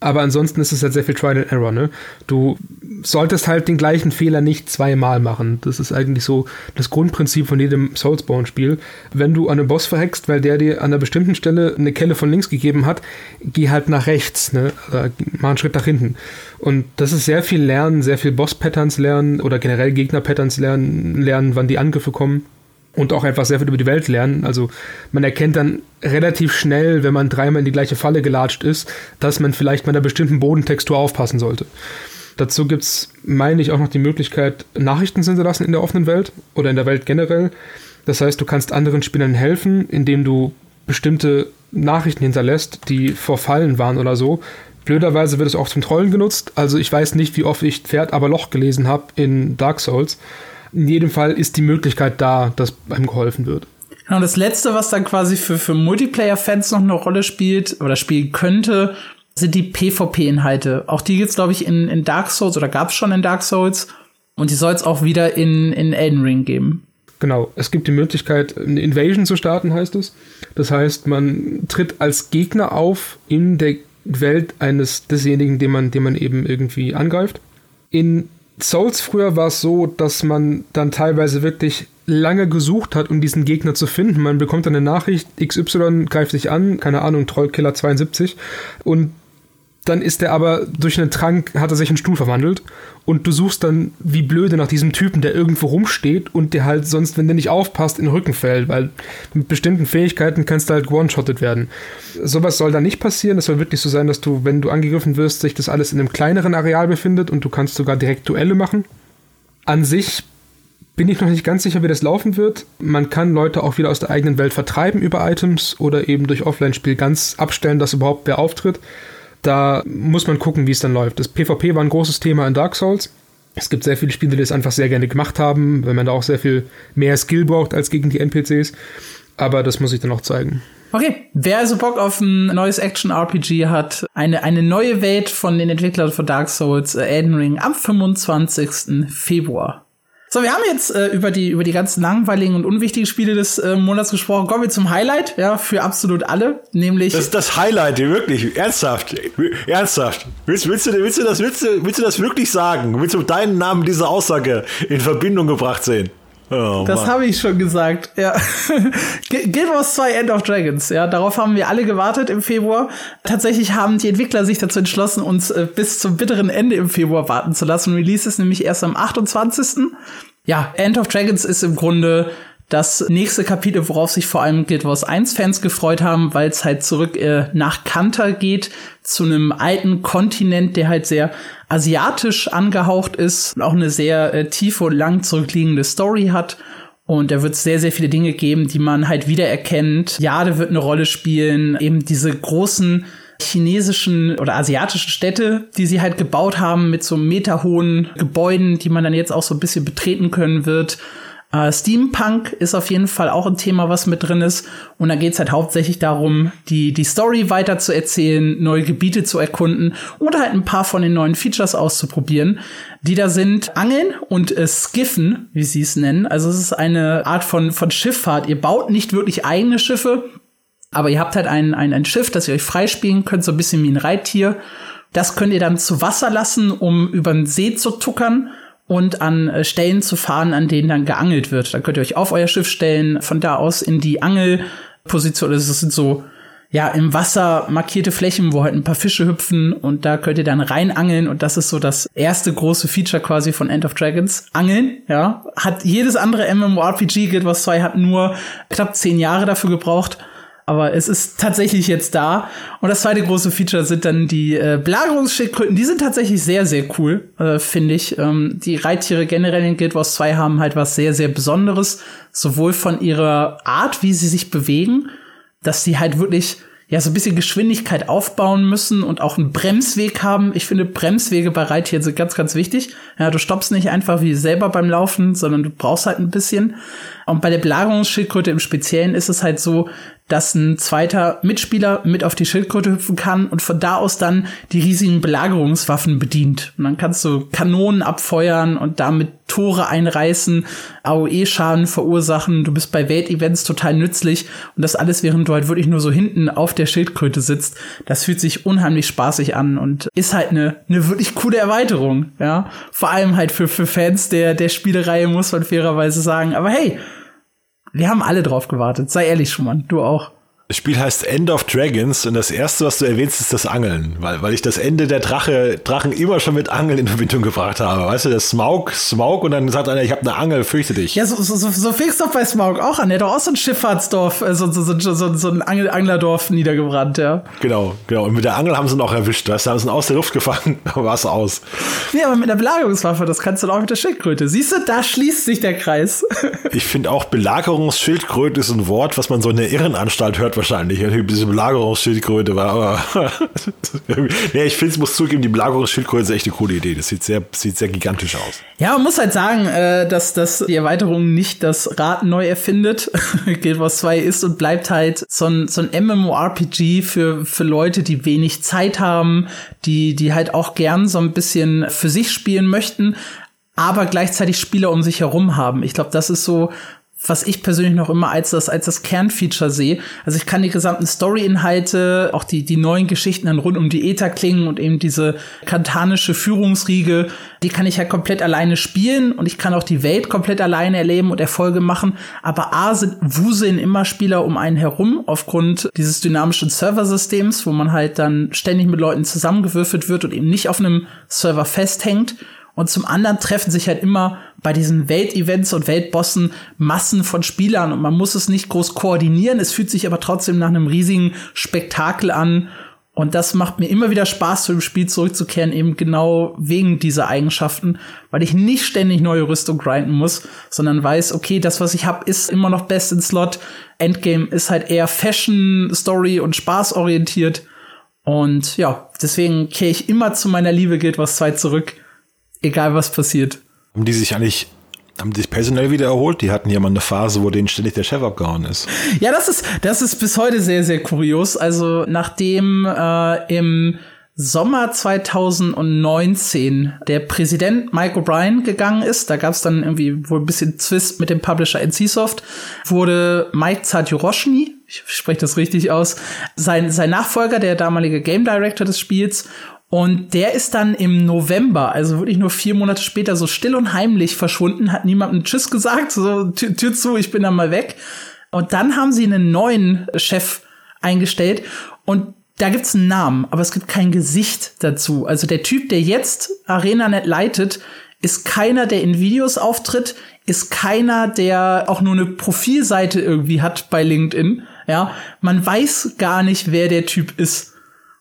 Aber ansonsten ist es halt sehr viel Trial and Error, ne? Du solltest halt den gleichen Fehler nicht zweimal machen. Das ist eigentlich so das Grundprinzip von jedem Soulsborne-Spiel. Wenn du an einen Boss verhext, weil der dir an einer bestimmten Stelle eine Kelle von links gegeben hat, geh halt nach rechts, ne? Oder mach einen Schritt nach hinten. Und das ist sehr viel Lernen, sehr viel Boss-Patterns lernen oder generell Gegner-Patterns lernen, lernen, wann die Angriffe kommen und auch einfach sehr viel über die Welt lernen. Also man erkennt dann relativ schnell, wenn man dreimal in die gleiche Falle gelatscht ist, dass man vielleicht mit einer bestimmten Bodentextur aufpassen sollte. Dazu gibt es, meine ich, auch noch die Möglichkeit, Nachrichten zu hinterlassen in der offenen Welt oder in der Welt generell. Das heißt, du kannst anderen Spielern helfen, indem du bestimmte Nachrichten hinterlässt, die vor Fallen waren oder so. Blöderweise wird es auch zum Trollen genutzt. Also ich weiß nicht, wie oft ich Pferd aber Loch gelesen habe in Dark Souls in jedem Fall ist die Möglichkeit da, dass einem geholfen wird. Genau, das letzte, was dann quasi für, für Multiplayer-Fans noch eine Rolle spielt oder spielen könnte, sind die PvP-Inhalte. Auch die gibt's, glaube ich, in, in Dark Souls oder gab's schon in Dark Souls. Und die soll es auch wieder in, in Elden Ring geben. Genau, es gibt die Möglichkeit, eine Invasion zu starten, heißt es. Das heißt, man tritt als Gegner auf in der Welt eines desjenigen, den man, den man eben irgendwie angreift. In Souls früher war es so, dass man dann teilweise wirklich lange gesucht hat, um diesen Gegner zu finden. Man bekommt dann eine Nachricht, XY greift sich an, keine Ahnung, Trollkiller 72 und dann ist er aber durch einen Trank, hat er sich in Stuhl verwandelt und du suchst dann wie blöde nach diesem Typen, der irgendwo rumsteht und der halt sonst, wenn der nicht aufpasst, in den Rücken fällt, weil mit bestimmten Fähigkeiten kannst du halt one-shotted werden. Sowas soll da nicht passieren. Es soll wirklich so sein, dass du, wenn du angegriffen wirst, sich das alles in einem kleineren Areal befindet und du kannst sogar direkt Duelle machen. An sich bin ich noch nicht ganz sicher, wie das laufen wird. Man kann Leute auch wieder aus der eigenen Welt vertreiben über Items oder eben durch Offline-Spiel ganz abstellen, dass überhaupt wer auftritt. Da muss man gucken, wie es dann läuft. Das PvP war ein großes Thema in Dark Souls. Es gibt sehr viele Spiele, die das einfach sehr gerne gemacht haben, wenn man da auch sehr viel mehr Skill braucht als gegen die NPCs. Aber das muss ich dann auch zeigen. Okay, wer also Bock auf ein neues Action-RPG hat, eine, eine neue Welt von den Entwicklern von Dark Souls, äh, Elden Ring, am 25. Februar. So, wir haben jetzt äh, über die über die ganzen langweiligen und unwichtigen Spiele des äh, Monats gesprochen. Kommen wir zum Highlight, ja, für absolut alle, nämlich Das ist das Highlight, wirklich ernsthaft, ernsthaft. Willst, willst, du, willst du das willst du, willst du das wirklich sagen? Willst du deinen Namen diese Aussage in Verbindung gebracht sehen? Oh, das habe ich schon gesagt, ja. [laughs] Guild Wars 2 End of Dragons, ja, darauf haben wir alle gewartet im Februar. Tatsächlich haben die Entwickler sich dazu entschlossen, uns äh, bis zum bitteren Ende im Februar warten zu lassen. Release ist nämlich erst am 28. Ja, End of Dragons ist im Grunde das nächste Kapitel, worauf sich vor allem Guild Wars 1 Fans gefreut haben, weil es halt zurück äh, nach Kanter geht, zu einem alten Kontinent, der halt sehr asiatisch angehaucht ist und auch eine sehr äh, tiefe und lang zurückliegende Story hat. Und da wird es sehr, sehr viele Dinge geben, die man halt wiedererkennt. Jade wird eine Rolle spielen, eben diese großen chinesischen oder asiatischen Städte, die sie halt gebaut haben mit so meterhohen Gebäuden, die man dann jetzt auch so ein bisschen betreten können wird. Äh, Steampunk ist auf jeden Fall auch ein Thema, was mit drin ist. Und da geht's halt hauptsächlich darum, die, die Story weiter zu erzählen, neue Gebiete zu erkunden oder halt ein paar von den neuen Features auszuprobieren, die da sind. Angeln und äh, Skiffen, wie sie es nennen. Also es ist eine Art von, von Schifffahrt. Ihr baut nicht wirklich eigene Schiffe, aber ihr habt halt ein, ein, ein Schiff, das ihr euch freispielen könnt, so ein bisschen wie ein Reittier. Das könnt ihr dann zu Wasser lassen, um über den See zu tuckern und an äh, Stellen zu fahren, an denen dann geangelt wird. Dann könnt ihr euch auf euer Schiff stellen, von da aus in die Angelposition. Das sind so ja im Wasser markierte Flächen, wo halt ein paar Fische hüpfen und da könnt ihr dann reinangeln und das ist so das erste große Feature quasi von End of Dragons. Angeln, ja, hat jedes andere MMORPG Guild Wars 2 hat nur knapp zehn Jahre dafür gebraucht aber es ist tatsächlich jetzt da. Und das zweite große Feature sind dann die äh, Belagerungsschildkröten. Die sind tatsächlich sehr, sehr cool, äh, finde ich. Ähm, die Reittiere generell in Guild Wars 2 haben halt was sehr, sehr Besonderes. Sowohl von ihrer Art, wie sie sich bewegen, dass sie halt wirklich ja so ein bisschen Geschwindigkeit aufbauen müssen und auch einen Bremsweg haben. Ich finde Bremswege bei Reittieren sind ganz, ganz wichtig. Ja, du stoppst nicht einfach wie selber beim Laufen, sondern du brauchst halt ein bisschen. Und bei der Belagerungsschildkröte im Speziellen ist es halt so, dass ein zweiter Mitspieler mit auf die Schildkröte hüpfen kann und von da aus dann die riesigen Belagerungswaffen bedient. Und dann kannst du Kanonen abfeuern und damit Tore einreißen, AOE-Schaden verursachen. Du bist bei Weltevents total nützlich und das alles, während du halt wirklich nur so hinten auf der Schildkröte sitzt. Das fühlt sich unheimlich spaßig an und ist halt eine, eine wirklich coole Erweiterung, ja. Vor allem halt für, für Fans der, der Spielereihe muss man fairerweise sagen. Aber hey, wir haben alle drauf gewartet. Sei ehrlich, Schumann. Du auch. Das Spiel heißt End of Dragons und das erste, was du erwähnst, ist das Angeln, weil, weil ich das Ende der Drache, Drachen immer schon mit Angeln in Verbindung gebracht habe. Weißt du, das Smaug, Smaug und dann sagt einer, ich habe eine Angel, fürchte dich. Ja, so, so, so, so fing's doch bei Smaug auch an. Der hat doch auch so ein Schifffahrtsdorf, äh, so, so, so, so, so ein Angel Anglerdorf niedergebrannt, ja. Genau, genau. Und mit der Angel haben sie ihn auch erwischt. Weißt du, haben sie ihn aus der Luft gefangen, [laughs] da war es aus. Nee, aber mit der Belagerungswaffe, das kannst du doch auch mit der Schildkröte. Siehst du, da schließt sich der Kreis. [laughs] ich finde auch Belagerungsschildkröte ist ein Wort, was man so in der Irrenanstalt hört wahrscheinlich diese Belagerungsschildkröte war, aber [laughs] nee, ich finde, es muss zugeben, die Belagerungsschildkröte ist echt eine coole Idee. Das sieht sehr, sieht sehr gigantisch aus. Ja, man muss halt sagen, äh, dass, dass die Erweiterung nicht das Rad neu erfindet. [laughs] Guild Wars 2 ist und bleibt halt so ein, so ein MMORPG für, für Leute, die wenig Zeit haben, die, die halt auch gern so ein bisschen für sich spielen möchten, aber gleichzeitig Spieler um sich herum haben. Ich glaube, das ist so was ich persönlich noch immer als das, als das Kernfeature sehe. Also ich kann die gesamten Story-Inhalte, auch die, die neuen Geschichten dann rund um die Ether klingen und eben diese kantanische Führungsriege, die kann ich ja komplett alleine spielen und ich kann auch die Welt komplett alleine erleben und Erfolge machen. Aber A sind wuseln immer Spieler um einen herum aufgrund dieses dynamischen Serversystems, wo man halt dann ständig mit Leuten zusammengewürfelt wird und eben nicht auf einem Server festhängt. Und zum anderen treffen sich halt immer bei diesen Weltevents und Weltbossen Massen von Spielern und man muss es nicht groß koordinieren. Es fühlt sich aber trotzdem nach einem riesigen Spektakel an. Und das macht mir immer wieder Spaß, zu dem Spiel zurückzukehren, eben genau wegen dieser Eigenschaften, weil ich nicht ständig neue Rüstung grinden muss, sondern weiß, okay, das, was ich habe, ist immer noch best in Slot. Endgame ist halt eher Fashion, Story und Spaß orientiert. Und ja, deswegen kehre ich immer zu meiner Liebe Guild Wars 2 zurück egal was passiert. Haben die sich eigentlich haben die sich personell wieder erholt? Die hatten ja mal eine Phase, wo denen ständig der Chef abgehauen ist. Ja, das ist, das ist bis heute sehr, sehr kurios. Also nachdem äh, im Sommer 2019 der Präsident Mike O'Brien gegangen ist, da gab es dann irgendwie wohl ein bisschen Zwist mit dem Publisher NCSoft, wurde Mike Zadjoroshny, ich spreche das richtig aus, sein, sein Nachfolger, der damalige Game Director des Spiels. Und der ist dann im November, also wirklich nur vier Monate später, so still und heimlich verschwunden, hat niemandem Tschüss gesagt, so Tür, Tür zu, ich bin dann mal weg. Und dann haben sie einen neuen Chef eingestellt und da gibt's einen Namen, aber es gibt kein Gesicht dazu. Also der Typ, der jetzt ArenaNet leitet, ist keiner, der in Videos auftritt, ist keiner, der auch nur eine Profilseite irgendwie hat bei LinkedIn. Ja, man weiß gar nicht, wer der Typ ist.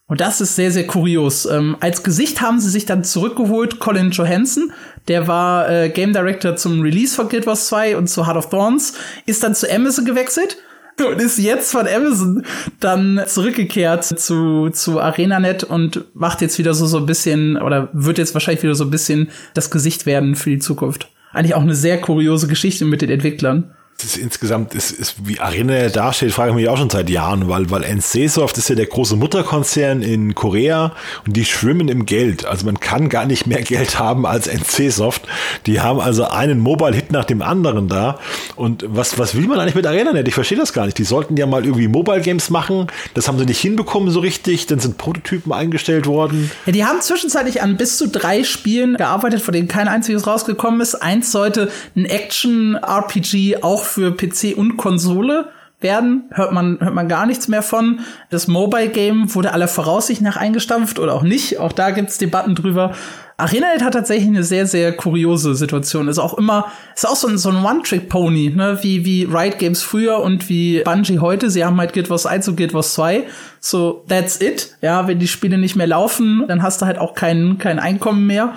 Und das ist sehr, sehr kurios. Ähm, als Gesicht haben sie sich dann zurückgeholt Colin Johansson, der war äh, Game Director zum Release von Guild Wars 2 und zu Heart of Thorns, ist dann zu Amazon gewechselt [laughs] und ist jetzt von Amazon dann zurückgekehrt zu, zu ArenaNet und macht jetzt wieder so, so ein bisschen, oder wird jetzt wahrscheinlich wieder so ein bisschen das Gesicht werden für die Zukunft. Eigentlich auch eine sehr kuriose Geschichte mit den Entwicklern das insgesamt, ist, ist, wie Arena dasteht, frage ich mich auch schon seit Jahren, weil, weil NCSoft ist ja der große Mutterkonzern in Korea und die schwimmen im Geld. Also man kann gar nicht mehr [laughs] Geld haben als NCSoft. Die haben also einen Mobile-Hit nach dem anderen da. Und was, was will man eigentlich mit ArenaNet? Ich verstehe das gar nicht. Die sollten ja mal irgendwie Mobile-Games machen. Das haben sie nicht hinbekommen so richtig. Dann sind Prototypen eingestellt worden. Ja, die haben zwischenzeitlich an bis zu drei Spielen gearbeitet, von denen kein einziges rausgekommen ist. Eins sollte ein Action-RPG auch für PC und Konsole werden, hört man, hört man gar nichts mehr von. Das Mobile Game wurde aller Voraussicht nach eingestampft oder auch nicht. Auch da gibt's Debatten drüber. ArenaNet hat tatsächlich eine sehr, sehr kuriose Situation. Ist auch immer, ist auch so ein, so ein One-Trick-Pony, ne, wie, wie Riot Games früher und wie Bungie heute. Sie haben halt Guild Wars 1 und Guild Wars 2. So, that's it. Ja, wenn die Spiele nicht mehr laufen, dann hast du halt auch kein, kein Einkommen mehr.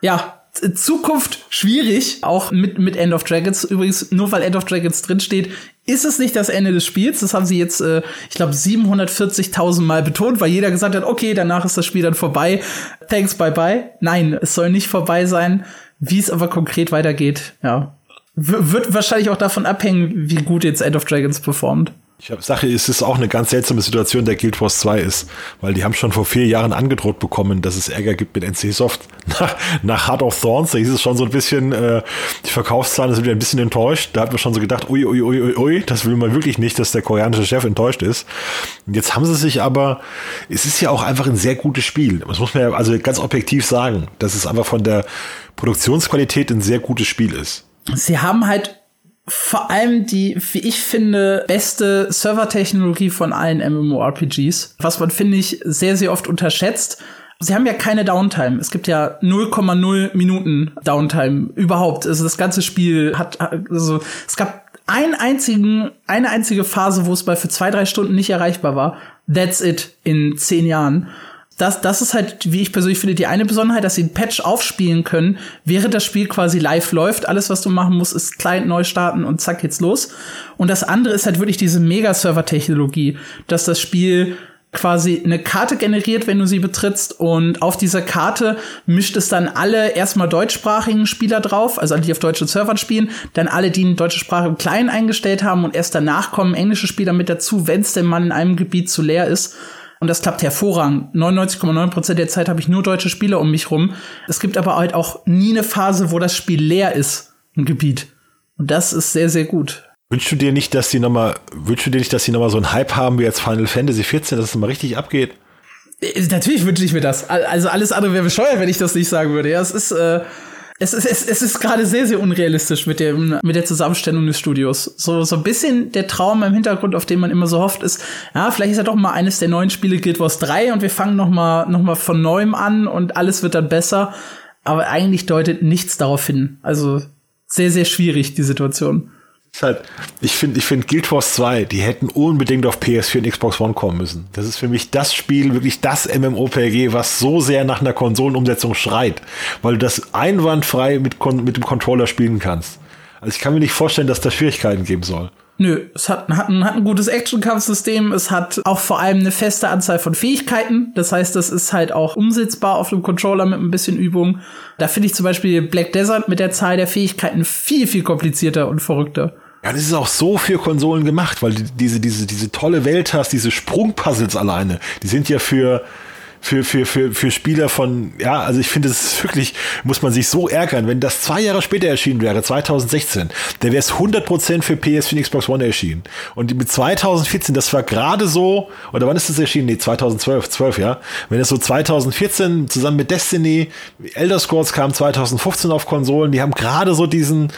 Ja, Zukunft schwierig, auch mit, mit End of Dragons. Übrigens, nur weil End of Dragons drinsteht, ist es nicht das Ende des Spiels. Das haben sie jetzt, äh, ich glaube, 740.000 Mal betont, weil jeder gesagt hat, okay, danach ist das Spiel dann vorbei. Thanks, bye bye. Nein, es soll nicht vorbei sein. Wie es aber konkret weitergeht, ja. W wird wahrscheinlich auch davon abhängen, wie gut jetzt End of Dragons performt. Ich Sache, es ist auch eine ganz seltsame Situation, der Guild Wars 2 ist, weil die haben schon vor vier Jahren angedroht bekommen, dass es Ärger gibt mit NC-Soft. [laughs] Nach, nach Heart of Thorns, da hieß es schon so ein bisschen, äh, die Verkaufszahlen sind wieder ein bisschen enttäuscht. Da hat man schon so gedacht, ui, ui, ui, ui, das will man wirklich nicht, dass der koreanische Chef enttäuscht ist. Und jetzt haben sie sich aber, es ist ja auch einfach ein sehr gutes Spiel. Das muss man ja also ganz objektiv sagen, dass es einfach von der Produktionsqualität ein sehr gutes Spiel ist. Sie haben halt vor allem die, wie ich finde, beste Servertechnologie von allen MMORPGs, was man, finde ich, sehr, sehr oft unterschätzt. Sie haben ja keine Downtime. Es gibt ja 0,0 Minuten Downtime überhaupt. Also das ganze Spiel hat, also es gab einen einzigen, eine einzige Phase, wo es bei für zwei, drei Stunden nicht erreichbar war. That's it in zehn Jahren das, das ist halt, wie ich persönlich finde, die eine Besonderheit, dass sie ein Patch aufspielen können, während das Spiel quasi live läuft. Alles, was du machen musst, ist Client neu starten und zack, geht's los. Und das andere ist halt wirklich diese Mega-Server-Technologie, dass das Spiel quasi eine Karte generiert, wenn du sie betrittst und auf dieser Karte mischt es dann alle erstmal deutschsprachigen Spieler drauf, also alle, die auf deutschen Servern spielen, dann alle, die eine deutsche Sprache im Kleinen eingestellt haben und erst danach kommen englische Spieler mit dazu, wenn es denn mal in einem Gebiet zu leer ist. Und das klappt hervorragend. 99,9% der Zeit habe ich nur deutsche Spieler um mich rum. Es gibt aber halt auch nie eine Phase, wo das Spiel leer ist, ein Gebiet. Und das ist sehr, sehr gut. Wünschst du dir nicht, dass die nochmal, wünschst du dir nicht, dass die nochmal so einen Hype haben wie jetzt Final Fantasy 14, dass es mal richtig abgeht? Äh, natürlich wünsche ich mir das. Also alles andere wäre bescheuert, wenn ich das nicht sagen würde. Ja, es ist, äh, es ist, es, es ist gerade sehr, sehr unrealistisch mit, dem, mit der Zusammenstellung des Studios. So, so ein bisschen der Traum im Hintergrund, auf den man immer so hofft, ist, ja, vielleicht ist ja doch mal eines der neuen Spiele Guild Wars 3 und wir fangen noch mal, noch mal von neuem an und alles wird dann besser. Aber eigentlich deutet nichts darauf hin. Also sehr, sehr schwierig, die Situation. Halt, ich finde, ich finde Guild Wars 2, die hätten unbedingt auf PS4 und Xbox One kommen müssen. Das ist für mich das Spiel, wirklich das MMOPG, was so sehr nach einer Konsolenumsetzung schreit, weil du das einwandfrei mit, mit dem Controller spielen kannst. Also ich kann mir nicht vorstellen, dass da Schwierigkeiten geben soll. Nö, es hat, hat, ein, hat ein gutes Action-Kampfsystem. Es hat auch vor allem eine feste Anzahl von Fähigkeiten. Das heißt, das ist halt auch umsetzbar auf dem Controller mit ein bisschen Übung. Da finde ich zum Beispiel Black Desert mit der Zahl der Fähigkeiten viel, viel komplizierter und verrückter. Ja, das ist auch so für Konsolen gemacht, weil die, diese, diese, diese tolle Welt hast, diese Sprungpuzzles alleine, die sind ja für, für, für, für, für Spieler von, ja, also ich finde es wirklich, muss man sich so ärgern, wenn das zwei Jahre später erschienen wäre, 2016, dann wäre es 100% für PS4 und Xbox One erschienen. Und mit 2014, das war gerade so, oder wann ist das erschienen? Nee, 2012, 12, ja. Wenn es so 2014 zusammen mit Destiny, Elder Scrolls kam 2015 auf Konsolen, die haben gerade so diesen,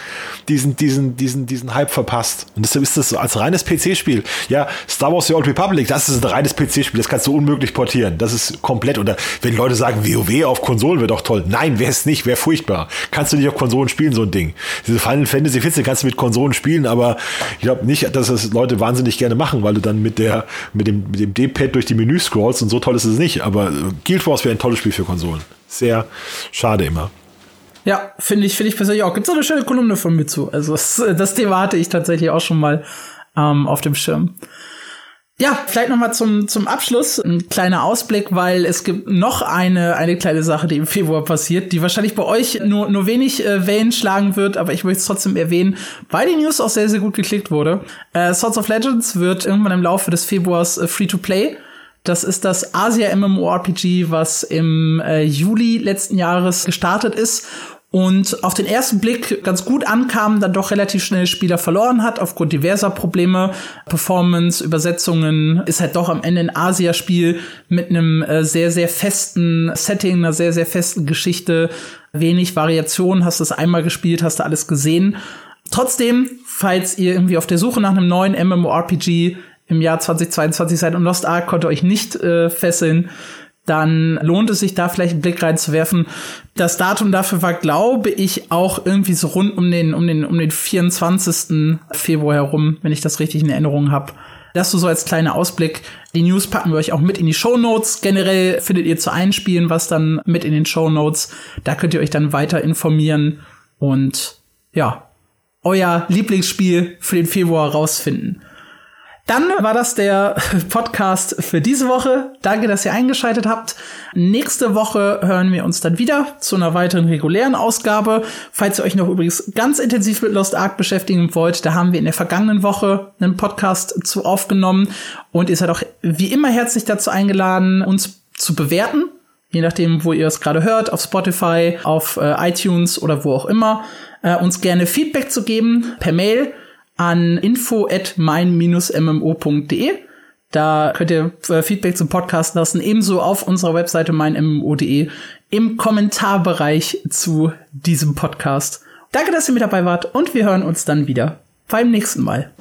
diesen, diesen, diesen, diesen Hype verpasst. Und deshalb ist das so als reines PC-Spiel. Ja, Star Wars The Old Republic, das ist ein reines PC-Spiel, das kannst du unmöglich portieren. Das ist komplett. Oder wenn Leute sagen, WoW auf Konsolen wäre doch toll. Nein, wäre es nicht, wäre furchtbar. Kannst du nicht auf Konsolen spielen, so ein Ding. Diese Final Fantasy 14 kannst du mit Konsolen spielen, aber ich glaube nicht, dass das Leute wahnsinnig gerne machen, weil du dann mit der, mit dem, mit dem D-Pad durch die Menü scrollst und so toll ist es nicht. Aber Guild Wars wäre ein tolles Spiel für Konsolen. Sehr schade immer. Ja, finde ich, finde ich persönlich auch. Gibt so eine schöne Kolumne von mir zu. Also das, das Thema hatte ich tatsächlich auch schon mal ähm, auf dem Schirm. Ja, vielleicht noch mal zum, zum Abschluss ein kleiner Ausblick, weil es gibt noch eine, eine kleine Sache, die im Februar passiert, die wahrscheinlich bei euch nur, nur wenig äh, Wellen schlagen wird, aber ich möchte es trotzdem erwähnen, weil die News auch sehr, sehr gut geklickt wurde. Äh, Swords of Legends wird irgendwann im Laufe des Februars äh, Free-to-Play. Das ist das Asia MMORPG, was im äh, Juli letzten Jahres gestartet ist und auf den ersten Blick ganz gut ankam, dann doch relativ schnell Spieler verloren hat, aufgrund diverser Probleme. Performance, Übersetzungen, ist halt doch am Ende ein Asia-Spiel mit einem äh, sehr, sehr festen Setting, einer sehr, sehr festen Geschichte. Wenig Variation, hast du es einmal gespielt, hast du alles gesehen. Trotzdem, falls ihr irgendwie auf der Suche nach einem neuen MMORPG im Jahr 2022 seid und Lost Ark konnte euch nicht äh, fesseln, dann lohnt es sich da vielleicht einen Blick reinzuwerfen. Das Datum dafür war, glaube ich, auch irgendwie so rund um den, um den, um den 24. Februar herum, wenn ich das richtig in Erinnerung habe. Das so als kleiner Ausblick. Die News packen wir euch auch mit in die Show Notes. Generell findet ihr zu einspielen, was dann mit in den Show Notes. Da könnt ihr euch dann weiter informieren und ja, euer Lieblingsspiel für den Februar rausfinden. Dann war das der [laughs] Podcast für diese Woche. Danke, dass ihr eingeschaltet habt. Nächste Woche hören wir uns dann wieder zu einer weiteren regulären Ausgabe. Falls ihr euch noch übrigens ganz intensiv mit Lost Ark beschäftigen wollt, da haben wir in der vergangenen Woche einen Podcast zu aufgenommen. Und ihr seid auch wie immer herzlich dazu eingeladen, uns zu bewerten. Je nachdem, wo ihr es gerade hört, auf Spotify, auf äh, iTunes oder wo auch immer, äh, uns gerne Feedback zu geben per Mail an info at mein-mmo.de. Da könnt ihr äh, Feedback zum Podcast lassen, ebenso auf unserer Webseite meinmmo.de im Kommentarbereich zu diesem Podcast. Danke, dass ihr mit dabei wart und wir hören uns dann wieder beim nächsten Mal.